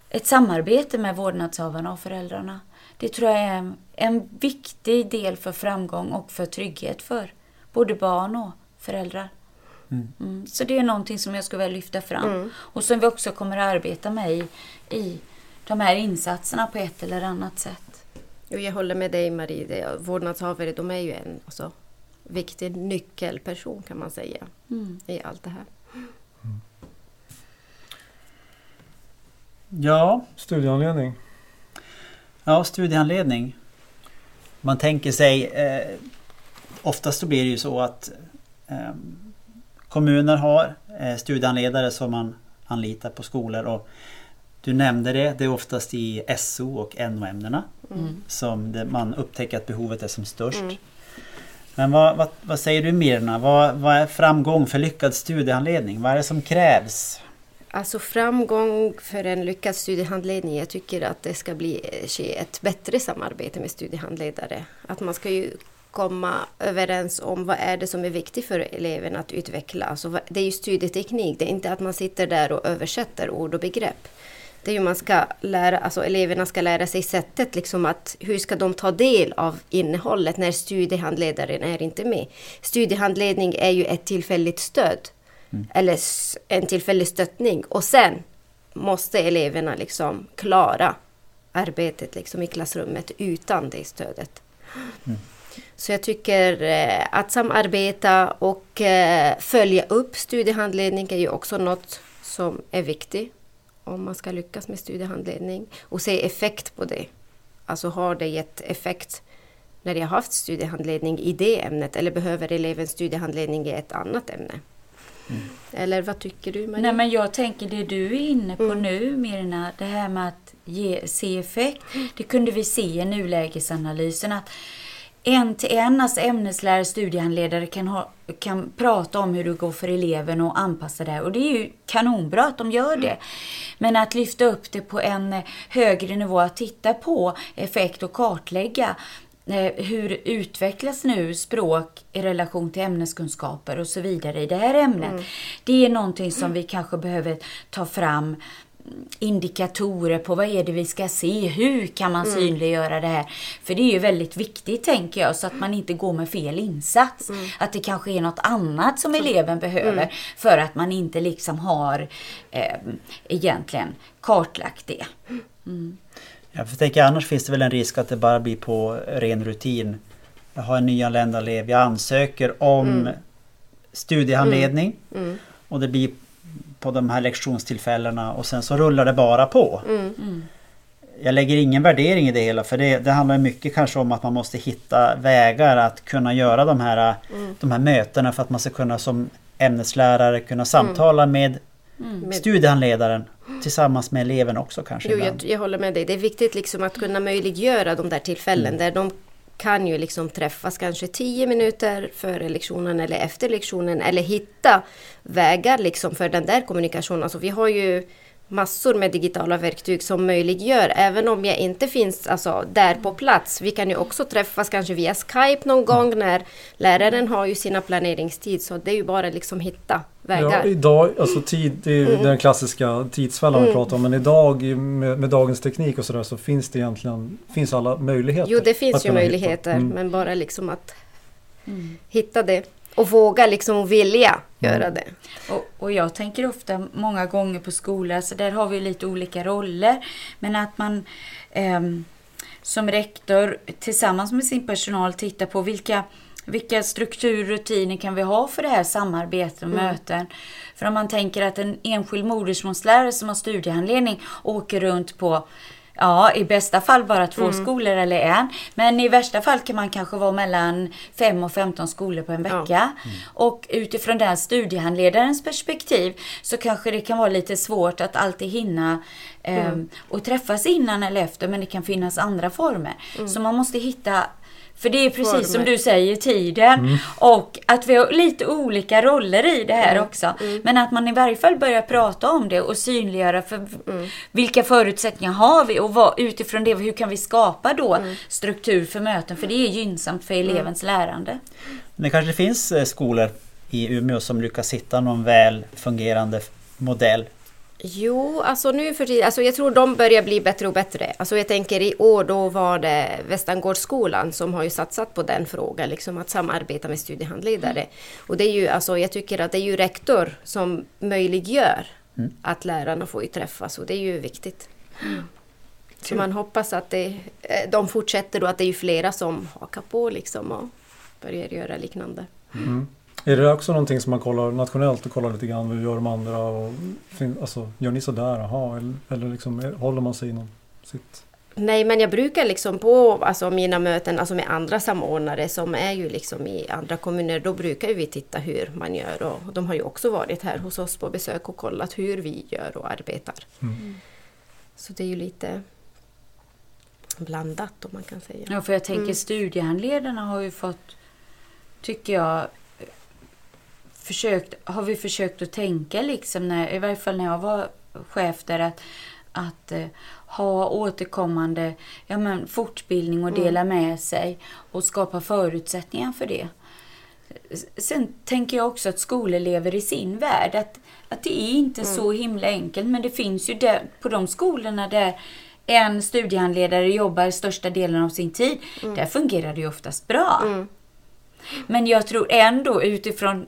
ett samarbete med vårdnadshavarna och föräldrarna? Det tror jag är en, viktig del för framgång och för trygghet för både barn och föräldrar. Mm. Mm, så det är någonting som jag skulle vilja lyfta fram. Mm. Och som vi också kommer att arbeta med i, i de här insatserna på ett eller annat sätt. Jo, jag håller med dig Marie. Vårdnadshavare de är ju en alltså, viktig nyckelperson kan man säga Mm. i allt det här. Ja, Studieanledning? ja studiehandledning. Man tänker sig... Eh, oftast så blir det ju så att eh, kommuner har eh, studiehandledare som man anlitar på skolor. Och du nämnde det, det är oftast i SO och NO-ämnena Mm. som det, man upptäcker att behovet är som störst. Men vad, vad, vad säger du Mirna? Vad, vad är framgång för lyckad studiehandledning? Vad är det som krävs? Alltså framgång för en lyckad studiehandledning, jag tycker att det ska bli eh, ske ett bättre samarbete med studiehandledare. Att man ska ju komma överens om vad är det som är viktigt för eleven att utveckla. Alltså, det är ju studieteknik, det är inte att man sitter där och översätter ord och begrepp. Det är ju man ska lära, alltså eleverna ska lära sig sättet liksom att hur ska de ta del av innehållet när studiehandledaren är inte med. Studiehandledning är ju ett tillfälligt stöd eller s- en tillfällig stöttning och sen måste eleverna liksom klara arbetet liksom i klassrummet utan det stödet. Så jag tycker eh, att samarbeta och eh, följa upp studiehandledning är ju också något som är viktigt om man ska lyckas med studiehandledning och se effekt på det. Alltså har det gett effekt när jag har haft studiehandledning i det ämnet eller behöver eleven studiehandledning i ett annat ämne? Eller vad tycker du Marie? Nej men jag tänker det du är inne på Mm. nu Mirna, det här med att ge, se effekt. Det kunde vi se i nulägesanalysen att en till en, alltså ämneslärare, studiehandledare kan, ha, kan prata om hur det går för eleven och anpassa det. Och det är ju kanonbra att de gör det. Men att lyfta upp det på en högre nivå, att titta på effekt och kartlägga eh, hur utvecklas nu språk i relation till ämneskunskaper och så vidare i det här ämnet. Det är någonting som vi kanske behöver ta fram mm, indikatorer på vad är det vi ska se, hur kan man synliggöra det här? För det är ju väldigt viktigt tänker jag så att man inte går med fel insats. Att det kanske är något annat som eleven behöver för att man inte liksom har eh, egentligen kartlagt det. Jag tänker annars finns det väl en risk att det bara blir på ren rutin. Jag har en nyanländ elev, jag ansöker om studiehandledning Mm. och det blir på de här lektionstillfällena och sen så rullar det bara på. Mm. Jag lägger ingen värdering i det hela för det, det handlar mycket kanske om att man måste hitta vägar att kunna göra de här, Mm. de här mötena för att man ska kunna som ämneslärare kunna samtala med Med- studiehandledaren tillsammans med eleven också kanske. Jo, jag, jag håller med dig. Det är viktigt liksom att kunna möjliggöra de där tillfällen där de kan ju liksom träffas kanske 10 minuter före lektionen eller efter lektionen eller hitta vägar liksom för den där kommunikationen. Alltså vi har ju massor med digitala verktyg som möjliggör, även om jag inte finns alltså, där på plats. Vi kan ju också träffas kanske via Skype någon gång när läraren har ju sina planeringstid, så det är ju bara liksom hitta vägar. Ja, idag, alltså tid, det är Mm. den klassiska tidsfällan vi pratar om. Men idag med, med dagens teknik och sådär så finns det egentligen finns alla möjligheter. Jo, det finns ju möjligheter, Mm. men bara liksom att Mm. hitta det och våga liksom och vilja Mm. göra det. Och, och jag tänker ofta många gånger på skolor, så där har vi lite olika roller. Men att man ehm, som rektor tillsammans med sin personal tittar på vilka, vilka strukturrutiner kan vi ha för det här samarbetet och möten. För om man tänker att en enskild modersmålslärare som har studiehandledning åker runt på Ja, i bästa fall bara två skolor eller en. Men i värsta fall kan man kanske vara mellan 5 och 15 skolor på en Ja. vecka. Och utifrån den studiehandledarens perspektiv så kanske det kan vara lite svårt att alltid hinna ehm, och träffas innan eller efter men det kan finnas andra former. Så man måste hitta för det är precis som du säger, tiden. Och att vi har lite olika roller i det här också. Men att man i varje fall börjar prata om det och synliggöra för vilka förutsättningar har vi och vad, utifrån det, hur kan vi skapa då struktur för möten? För det är gynnsamt för elevens lärande. Det kanske finns eh, skolor i Umeå som lyckas hitta någon väl fungerande modell. Jo, alltså nu för tiden, alltså jag tror de börjar bli bättre och bättre. Alltså jag tänker i år då var det Västangårdsskolan som har ju satsat på den frågan, liksom att samarbeta med studiehandledare. Och det är ju, alltså jag tycker att det är ju rektor som möjliggör att lärarna får ju träffas och det är ju viktigt. Så man hoppas att det, eh, de fortsätter och att det är flera som hakar på liksom och börjar göra liknande. Mm. Är det också någonting som man kollar nationellt och kollar lite grann hur gör de andra? Och, alltså, gör ni sådär? Jaha, eller, eller liksom, är- håller man sig inom sitt? Nej, men jag brukar liksom på alltså, mina möten alltså med andra samordnare som är ju liksom i andra kommuner, då brukar ju vi titta hur man gör och de har ju också varit här hos oss på besök och kollat hur vi gör och arbetar. Mm. Så det är ju lite blandat om man kan säga. Ja, för jag tänker studiehandledarna har ju fått, tycker jag, försökt, har vi försökt att tänka liksom, när, i varje fall när jag var chef där, att, att eh, ha återkommande ja, men, fortbildning och dela med sig och skapa förutsättningar för det. Sen tänker jag också att skolor lever i sin värld. Att, att det är inte så himla enkelt. Men det finns ju där, på de skolorna där en studiehandledare jobbar största delen av sin tid. Där fungerar det ju oftast bra. Mm. Men jag tror ändå utifrån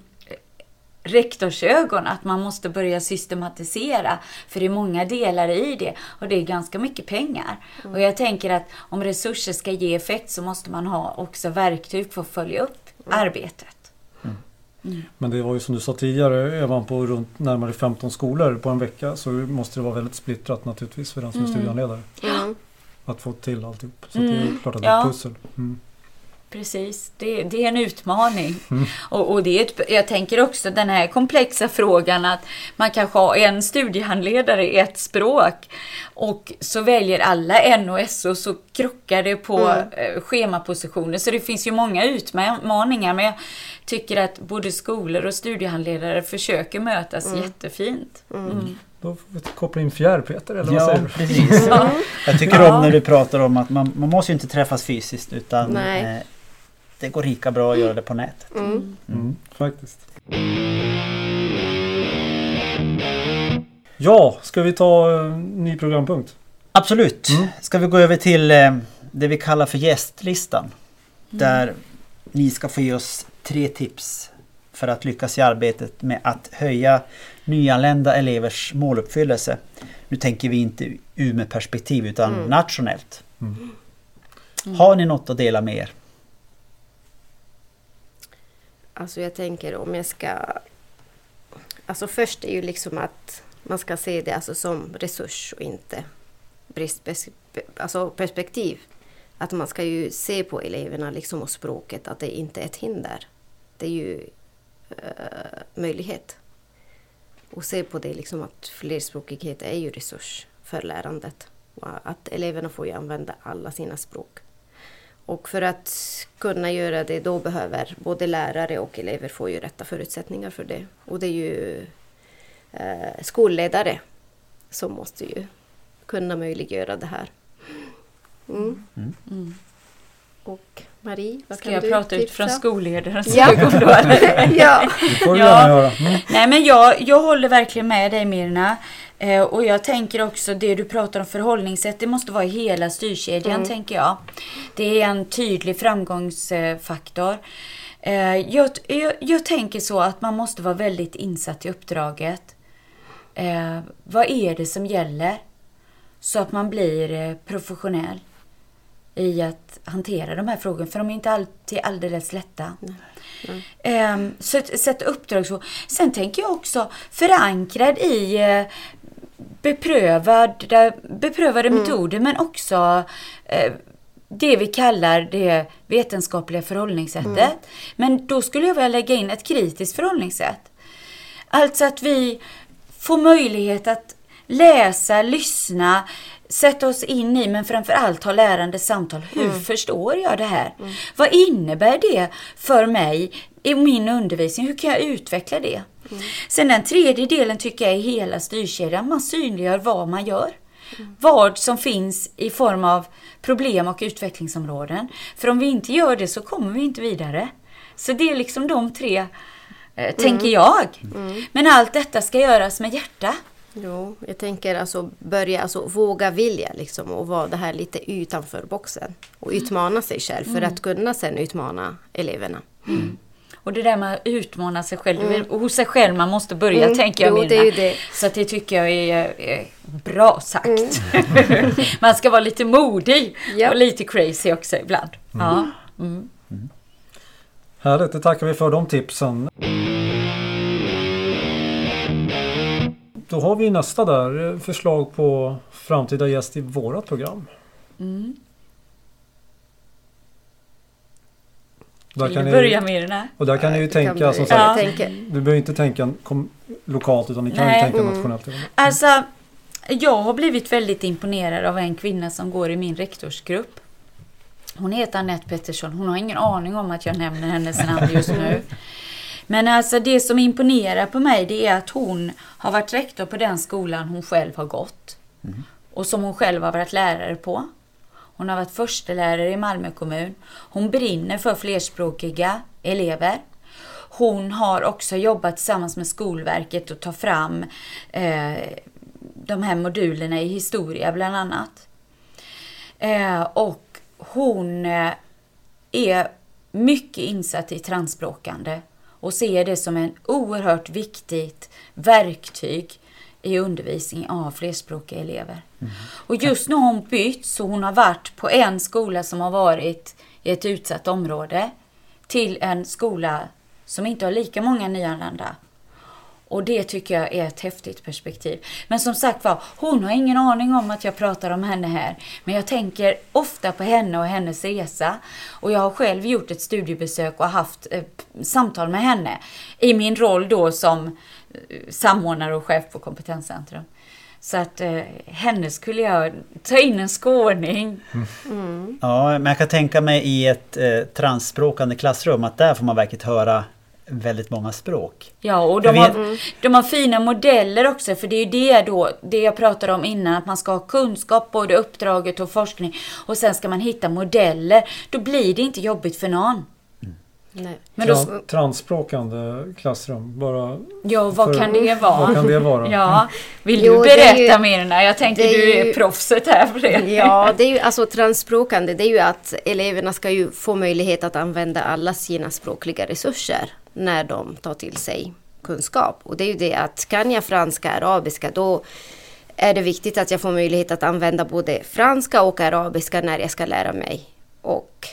rektorsögon att man måste börja systematisera. För det är många delar i det och det är ganska mycket pengar. Och jag tänker att om resurser ska ge effekt så måste man ha också verktyg för att följa upp arbetet. Men det var ju som du sa tidigare, är man på runt närmare 15 skolor på en vecka så måste det vara väldigt splittrat naturligtvis för den som är studiehandledare. Mm. Att få till alltihop. Så att det är Mm, klart att det är ett pussel. Mm. Precis, det, det är en utmaning. Och, och det är ett, jag tänker också den här komplexa frågan att man kanske har en studiehandledare i ett språk och så väljer alla NO och SO så krockar det på Mm. eh, schemapositioner. Så det finns ju många utmaningar men jag tycker att både skolor och studiehandledare försöker mötas jättefint. Mm. Då får vi koppla in Fjärr Peter, eller vad Ja, säger du? precis. Ja. Jag tycker Ja. om när du pratar om att man, man måste ju inte träffas fysiskt utan Nej. Det går lika bra att göra det på nätet. Mm. Mm, faktiskt. Ja, ska vi ta eh, ny programpunkt? Absolut. Mm. Ska vi gå över till eh, det vi kallar för gästlistan. Där ni ska få ge oss tre tips för att lyckas i arbetet med att höja nyanlända elevers måluppfyllelse. Nu tänker vi inte Umeå-perspektiv utan Mm. nationellt. Mm. Har ni något att dela med er? Alltså jag tänker om jag ska... Alltså först är ju liksom att man ska se det alltså som resurs och inte bristperspektiv. Alltså perspektiv. Att man ska ju se på eleverna liksom och språket att det inte är ett hinder. Det är ju uh, möjlighet. Och se på det liksom att flerspråkighet är ju resurs för lärandet. Och att eleverna får ju använda alla sina språk. Och för att kunna göra det då behöver både lärare och elever få ju rätta förutsättningar för det. Och det är ju eh, skolledare som måste ju kunna möjliggöra det här. Mm. Mm. Och Marie, vad Ska kan jag du prata tipsa? utifrån skolledarens Ja. ögon då? ja. Du Ja. göra. Mm. Nej men jag, jag håller verkligen med dig Mirna. Eh, och jag tänker också det du pratar om förhållningssätt, det måste vara i hela styrkedjan Mm. tänker jag. Det är en tydlig framgångsfaktor. Eh, jag, jag, jag tänker så att man måste vara väldigt insatt i uppdraget. Eh, vad är det som gäller? Så att man blir eh, professionell i att hantera de här frågorna. För de är inte alltid alldeles lätta. Ehm, så ett- sätta uppdrag så. Sen tänker jag också förankrad i beprövade, beprövade metoder men också eh, det vi kallar det vetenskapliga förhållningssättet. Men då skulle jag vilja lägga in ett kritiskt förhållningssätt. Alltså att vi får möjlighet att läsa, lyssna, sätta oss in i men framförallt ha lärande samtal. Hur förstår jag det här? Vad innebär det för mig i min undervisning? Hur kan jag utveckla det? Sen den tredje delen tycker jag är hela styrkedjan. Man synliggör vad man gör. Vad som finns i form av problem och utvecklingsområden. För om vi inte gör det så kommer vi inte vidare. Så det är liksom de tre, eh, tänker jag. Men allt detta ska göras med hjärta. Jo, jag tänker alltså börja, alltså våga vilja liksom och vara det här lite utanför boxen. Och utmana sig själv för att kunna sen utmana eleverna. Och det där med att utmana sig själv, är väl hos sig själv man måste börja Mm, tänker jag jo, Mirna. det är ju det. Så det tycker jag är, är bra sagt. man ska vara lite modig Ja. och lite crazy också ibland. Ja. Mm. Härligt, det tackar vi för de tipsen. Då har vi nästa där, förslag på framtida gäst i vårat program. Mm. Där kan börja med den här? och där kan ni ju kan tänka börja. som Ja. sagt. Tänker, Du behöver inte tänka kom, lokalt utan ni kan Nej. ju tänka Mm. nationellt. även. Alltså, jag har blivit väldigt imponerad av en kvinna som går i min rektorsgrupp. Hon heter Anette Pettersson. Hon har ingen aning om att jag nämner hennes namn just nu. Men alltså det som imponerar på mig det är att hon har varit rektor på den skolan hon själv har gått. Och som hon själv har varit lärare på. Hon har varit förstelärare i Malmö kommun. Hon brinner för flerspråkiga elever. Hon har också jobbat tillsammans med Skolverket och tagit fram eh, de här modulerna i historia bland annat. Eh, och hon eh, är mycket insatt i transspråkande och ser det som en oerhört viktigt verktyg i undervisning av flerspråkiga elever. Och just nu har hon bytt så hon har varit på en skola som har varit i ett utsatt område till en skola som inte har lika många nyanlända. Och det tycker jag är ett häftigt perspektiv. Men som sagt var, hon har ingen aning om att jag pratar om henne här. Men jag tänker ofta på henne och hennes resa. Och jag har själv gjort ett studiebesök och haft eh, samtal med henne. I min roll då som samordnare och chef på Kompetenscentrum. Så att eh, henne skulle jag ta in en skåning. Ja, men jag kan tänka mig i ett eh, transspråkande klassrum att där får man verkligen höra väldigt många språk. Ja, och de har, de har fina modeller också, för det är ju det då, det jag pratade om innan, att man ska ha kunskap, både uppdraget och forskning, och sen ska man hitta modeller. Då blir det inte jobbigt för någon. Nej. Men då, Tran- Transspråkande klassrum, bara ja, vad för- kan det vara? vad kan det vara? Ja, vill Jo, du är berätta ju- mer när Jag tänker är du är ju- proffset här för det. Ja, det är ju alltså transspråkande. Det är ju att eleverna ska ju få möjlighet att använda alla sina språkliga resurser när de tar till sig kunskap. Och det är ju det att kan jag franska, arabiska, då är det viktigt att jag får möjlighet att använda både franska och arabiska när jag ska lära mig. Och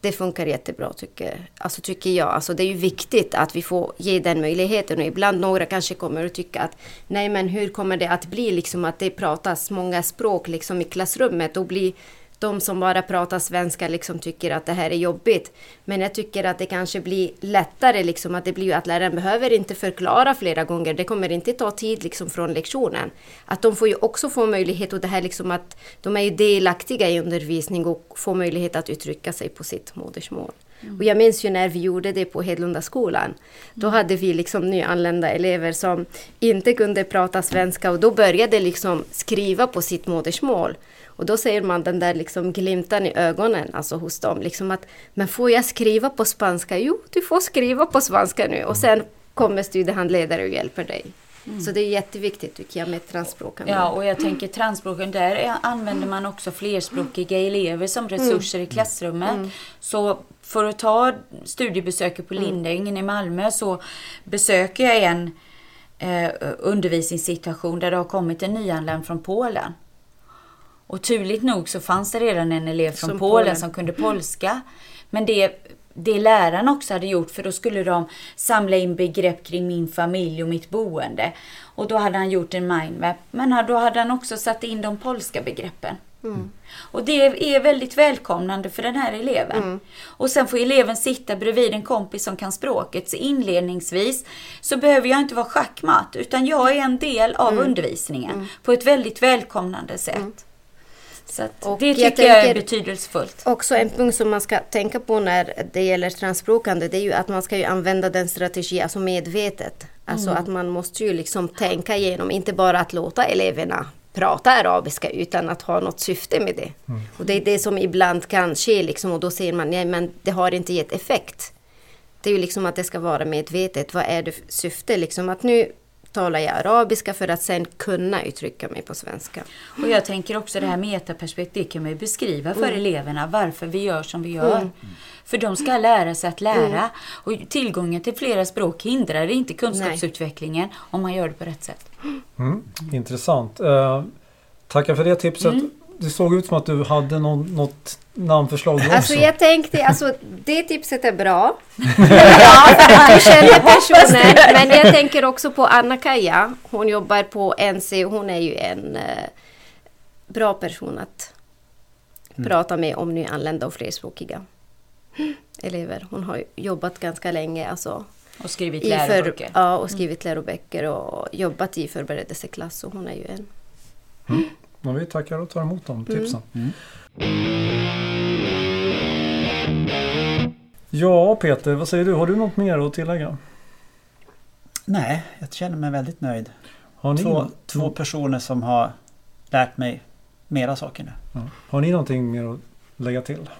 det funkar jättebra tycker, alltså tycker jag. Alltså det är ju viktigt att vi får ge den möjligheten. Och ibland några kanske kommer att tycka att nej men hur kommer det att bli liksom att det pratas många språk liksom i klassrummet och blir de som bara pratar svenska liksom tycker att det här är jobbigt. Men jag tycker att det kanske blir lättare liksom att det blir att läraren behöver inte förklara flera gånger. Det kommer inte ta tid liksom från lektionen. Att de får ju också få möjlighet och det här liksom att de är ju delaktiga i undervisning och får möjlighet att uttrycka sig på sitt modersmål. Och jag minns ju när vi gjorde det på Hedlundaskolan. Då hade vi liksom nyanlända elever som inte kunde prata svenska och då började liksom skriva på sitt modersmål. Och då ser man den där liksom glimten i ögonen alltså hos dem. Liksom att, men får jag skriva på spanska? Jo, du får skriva på spanska nu. Och sen kommer studiehandledare och hjälper dig. Mm. Så det är jätteviktigt tycker jag med transspråkande. Ja, och jag tänker transspråken, där använder man också flerspråkiga elever som resurser mm. i klassrummet. Mm. Så för att ta studiebesöket på mm. Lindängen i Malmö så besöker jag en eh, undervisningssituation där det har kommit en nyanländ från Polen. Och turligt nog så fanns det redan en elev från Polen, Polen som kunde polska. Men det det läraren också hade gjort för då skulle de samla in begrepp kring min familj och mitt boende. Och då hade han gjort en mindmap. Men då hade han också satt in de polska begreppen. Mm. Och det är väldigt välkomnande för den här eleven. Mm. Och sen får eleven sitta bredvid en kompis som kan språket. Så inledningsvis så behöver jag inte vara schackmatt utan jag är en del av mm. undervisningen mm. på ett väldigt välkomnande sätt. Så det tycker jag, jag, är betydelsefullt. Också en punkt som man ska tänka på när det gäller transspråkande, det är ju att man ska ju använda den strategin alltså medvetet. Alltså mm. att man måste ju liksom tänka igenom, inte bara att låta eleverna prata arabiska utan att ha något syfte med det. Mm. Och det är det som ibland kan ske liksom och då säger man nej men det har inte gett effekt. Det är ju liksom att det ska vara medvetet. Vad är det för syfte? Liksom att nu talar jag arabiska för att sen kunna uttrycka mig på svenska. Och jag tänker också det här metaperspektivet kan man ju beskriva för mm. eleverna varför vi gör som vi gör. Mm. För de ska lära sig att lära. Mm. Och tillgången till flera språk hindrar inte kunskapsutvecklingen Nej. om man gör det på rätt sätt. Mm. Intressant. Uh, tackar för det tipset. Det såg ut som att du hade någon, något namnförslag också. Alltså jag tänkte, alltså det tipset är bra. ja, för du känner personen. Men jag tänker också på Anna-Kaja. Hon jobbar på NC och hon är ju en eh, bra person att mm. prata med om nyanlända och flerspråkiga elever. Hon har jobbat ganska länge. Alltså, och skrivit läroböcker. För, ja, och skrivit mm. läroböcker och jobbat i förberedelseklass. Så hon är ju en. Mm. Men vi tackar och tar emot de tipsen. Mm. Ja Peter, vad säger du? Har du något mer att tillägga? Nej, jag känner mig väldigt nöjd. Har ni två, två personer som har lärt mig mera saker nu. Ja. Har ni någonting mer att lägga till?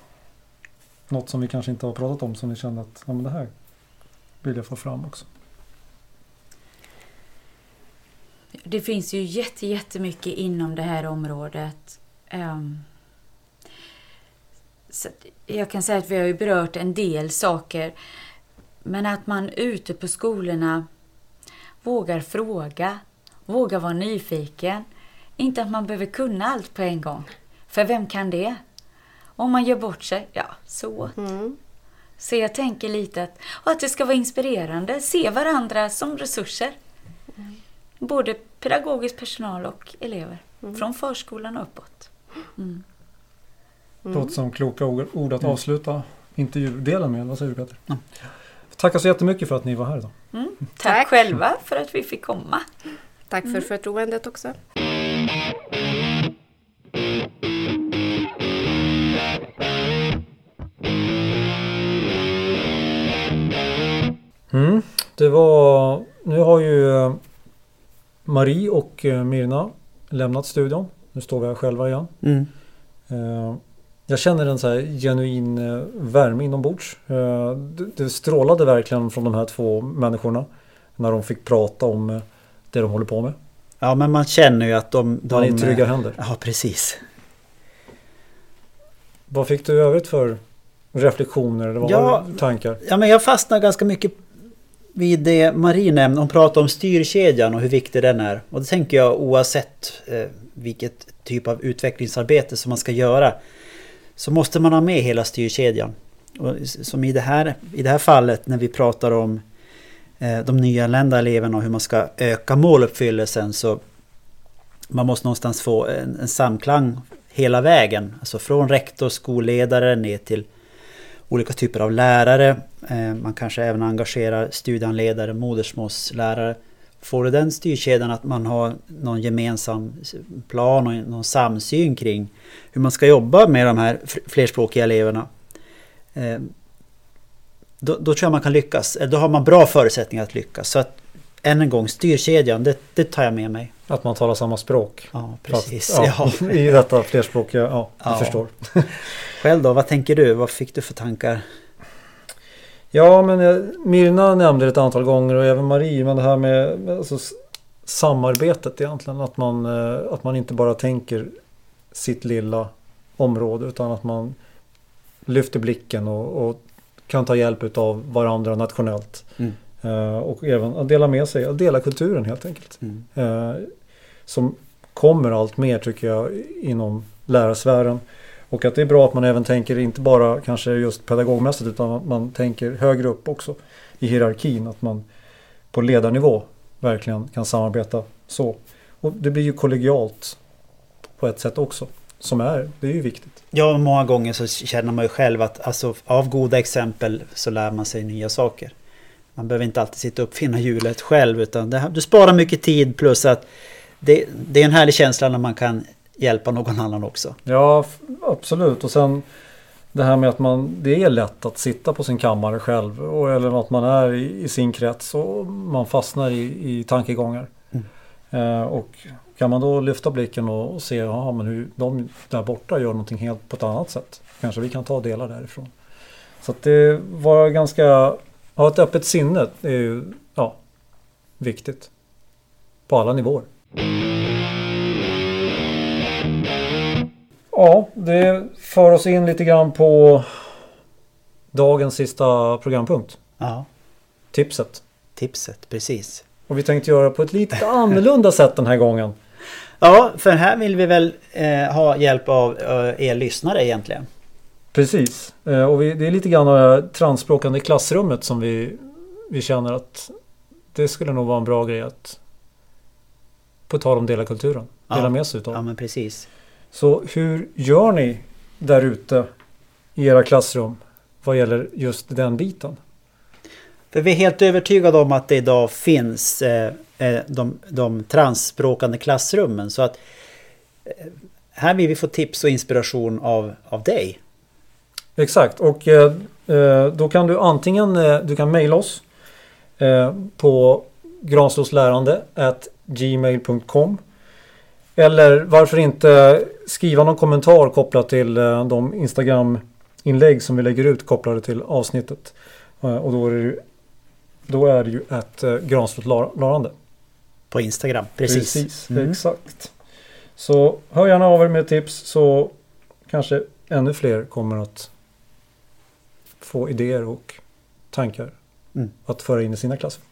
Något som vi kanske inte har pratat om som ni känner att ja, men det här vill jag få fram också? Det finns ju jätte, jättemycket inom det här området. Um, så jag kan säga att vi har ju berört en del saker. Men att man ute på skolorna vågar fråga, vågar vara nyfiken. Inte att man behöver kunna allt på en gång. För vem kan det? Om man gör bort sig, ja, så. Mm. Så jag tänker lite att, och att det ska vara inspirerande. Se varandra som resurser. Mm. Både pedagogisk personal och elever. Mm. Från förskolan och uppåt. Mm. Mm. Låter som kloka ord att mm. avsluta intervjudelen med. Vad säger du Peter? Mm. Tackar så jättemycket för att ni var här idag. Mm. Tack, Tack själva för att vi fick komma. Tack för förtroendet också. Mm, det var... Nu har ju Marie och eh, Mirna lämnat studion. Nu står vi här själva igen. Mm. Eh, jag känner en så genuin eh, värme inombords. Det strålade verkligen från de här två människorna när de fick prata om det de håller på med. Ja men man känner ju att de... de man är i trygga händer. Ja precis. Vad fick du i övrigt för reflektioner eller vad ja, tankar? Ja men jag fastnar ganska mycket vid det Marie nämnde, hon pratade om styrkedjan och hur viktig den är. Och det tänker jag oavsett eh, vilket typ av utvecklingsarbete som man ska göra så måste man ha med hela styrkedjan. Och som i det, här, i det här fallet när vi pratar om eh, de nyanlända eleverna och hur man ska öka måluppfyllelsen så man måste någonstans få en, en samklang hela vägen. Alltså från rektor, skolledare ner till olika typer av lärare. Eh, man kanske även engagerar studiehandledare, modersmålslärare. Får du den styrkedjan att man har någon gemensam plan och någon samsyn kring hur man ska jobba med de här flerspråkiga eleverna. Eh, då, då tror jag man kan lyckas. Eh, då har man bra förutsättningar att lyckas. Så att än en gång, styrkedjan, det, det tar jag med mig. Att man talar samma språk. Ja, precis. ja, Ja. I detta flerspråkiga, ja, Ja. förstår. Själv då, vad tänker du? Vad fick du för tankar? Ja, men eh, Mirna nämnde det ett antal gånger och även Marie, men det här med alltså, samarbetet egentligen. Att man, eh, att man inte bara tänker sitt lilla område utan att man lyfter blicken och, och kan ta hjälp av varandra nationellt. Mm. Eh, och även att dela med sig, att dela kulturen helt enkelt. Mm. Som kommer allt mer tycker jag inom lärarsfären. Och att det är bra att man även tänker inte bara kanske just pedagogmässigt utan att man tänker högre upp också i hierarkin. Att man på ledarnivå verkligen kan samarbeta så. Och det blir ju kollegialt på ett sätt också. Som är, det är ju viktigt. Ja, många gånger så känner man ju själv att alltså, av goda exempel så lär man sig nya saker. Man behöver inte alltid sitta och uppfinna hjulet själv utan det, du sparar mycket tid plus att det, det är en härlig känsla när man kan hjälpa någon annan också. Ja, absolut. Och sen det här med att man, det är lätt att sitta på sin kammare själv. Och, eller att man är i, i sin krets och man fastnar i, i tankegångar. Mm. Eh, och kan man då lyfta blicken och, och se ja, men hur de där borta gör någonting helt på ett annat sätt. Kanske vi kan ta delar därifrån. Så att det var ganska, ha ett öppet sinne är ju ja, viktigt. På alla nivåer. Ja, det för oss in lite grann på dagens sista programpunkt. Ja, Tipset. tipset, precis. Och vi tänkte göra på ett lite annorlunda sätt den här gången. Ja, för här vill vi väl eh, ha hjälp av eh, er lyssnare egentligen. Precis. Eh, Och vi, det är lite grann av det här transspråkande klassrummet som vi, vi känner att det skulle nog vara en bra grej att på tal om dela kulturen. Dela Ja. med sig utav. Ja, men precis. Så hur gör ni där ute i era klassrum vad gäller just den biten? För vi är helt övertygade om att det idag finns eh, eh, de, de transspråkande klassrummen. Så att eh, här vill vi få tips och inspiration av, av dig. Exakt och eh, då kan du antingen eh, du kan mejla oss eh, på granslåslärande gmail.com eller varför inte skriva någon kommentar kopplat till eh, de Instagram-inlägg som vi lägger ut kopplade till avsnittet. Eh, och då är det ju, då är det ju ett eh, granslåslarande. På Instagram. Precis. Precis, Mm. exakt. Så hör gärna av er med tips så kanske ännu fler kommer att få idéer och tankar Mm. att föra in i sina klasser.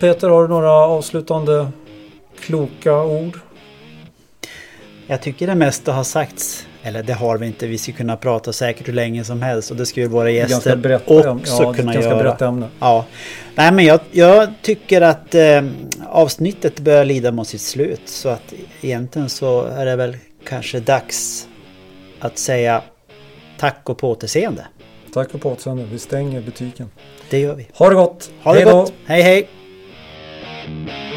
Peter, har du några avslutande kloka ord? Jag tycker det mesta har sagts. Eller det har vi inte. Vi ska kunna prata säkert hur länge som helst. Och det ska ju våra gäster brett också. Ja, kunna ganska göra. brett ämne. Ja. Nej men jag, jag tycker att eh, avsnittet börjar lida mot sitt slut. Så att egentligen så är det väl kanske dags att säga tack och på återseende. Tack och på återseende. Vi stänger butiken. Det gör vi. Ha det gott! Ha det Hej då! gott! Hej hej!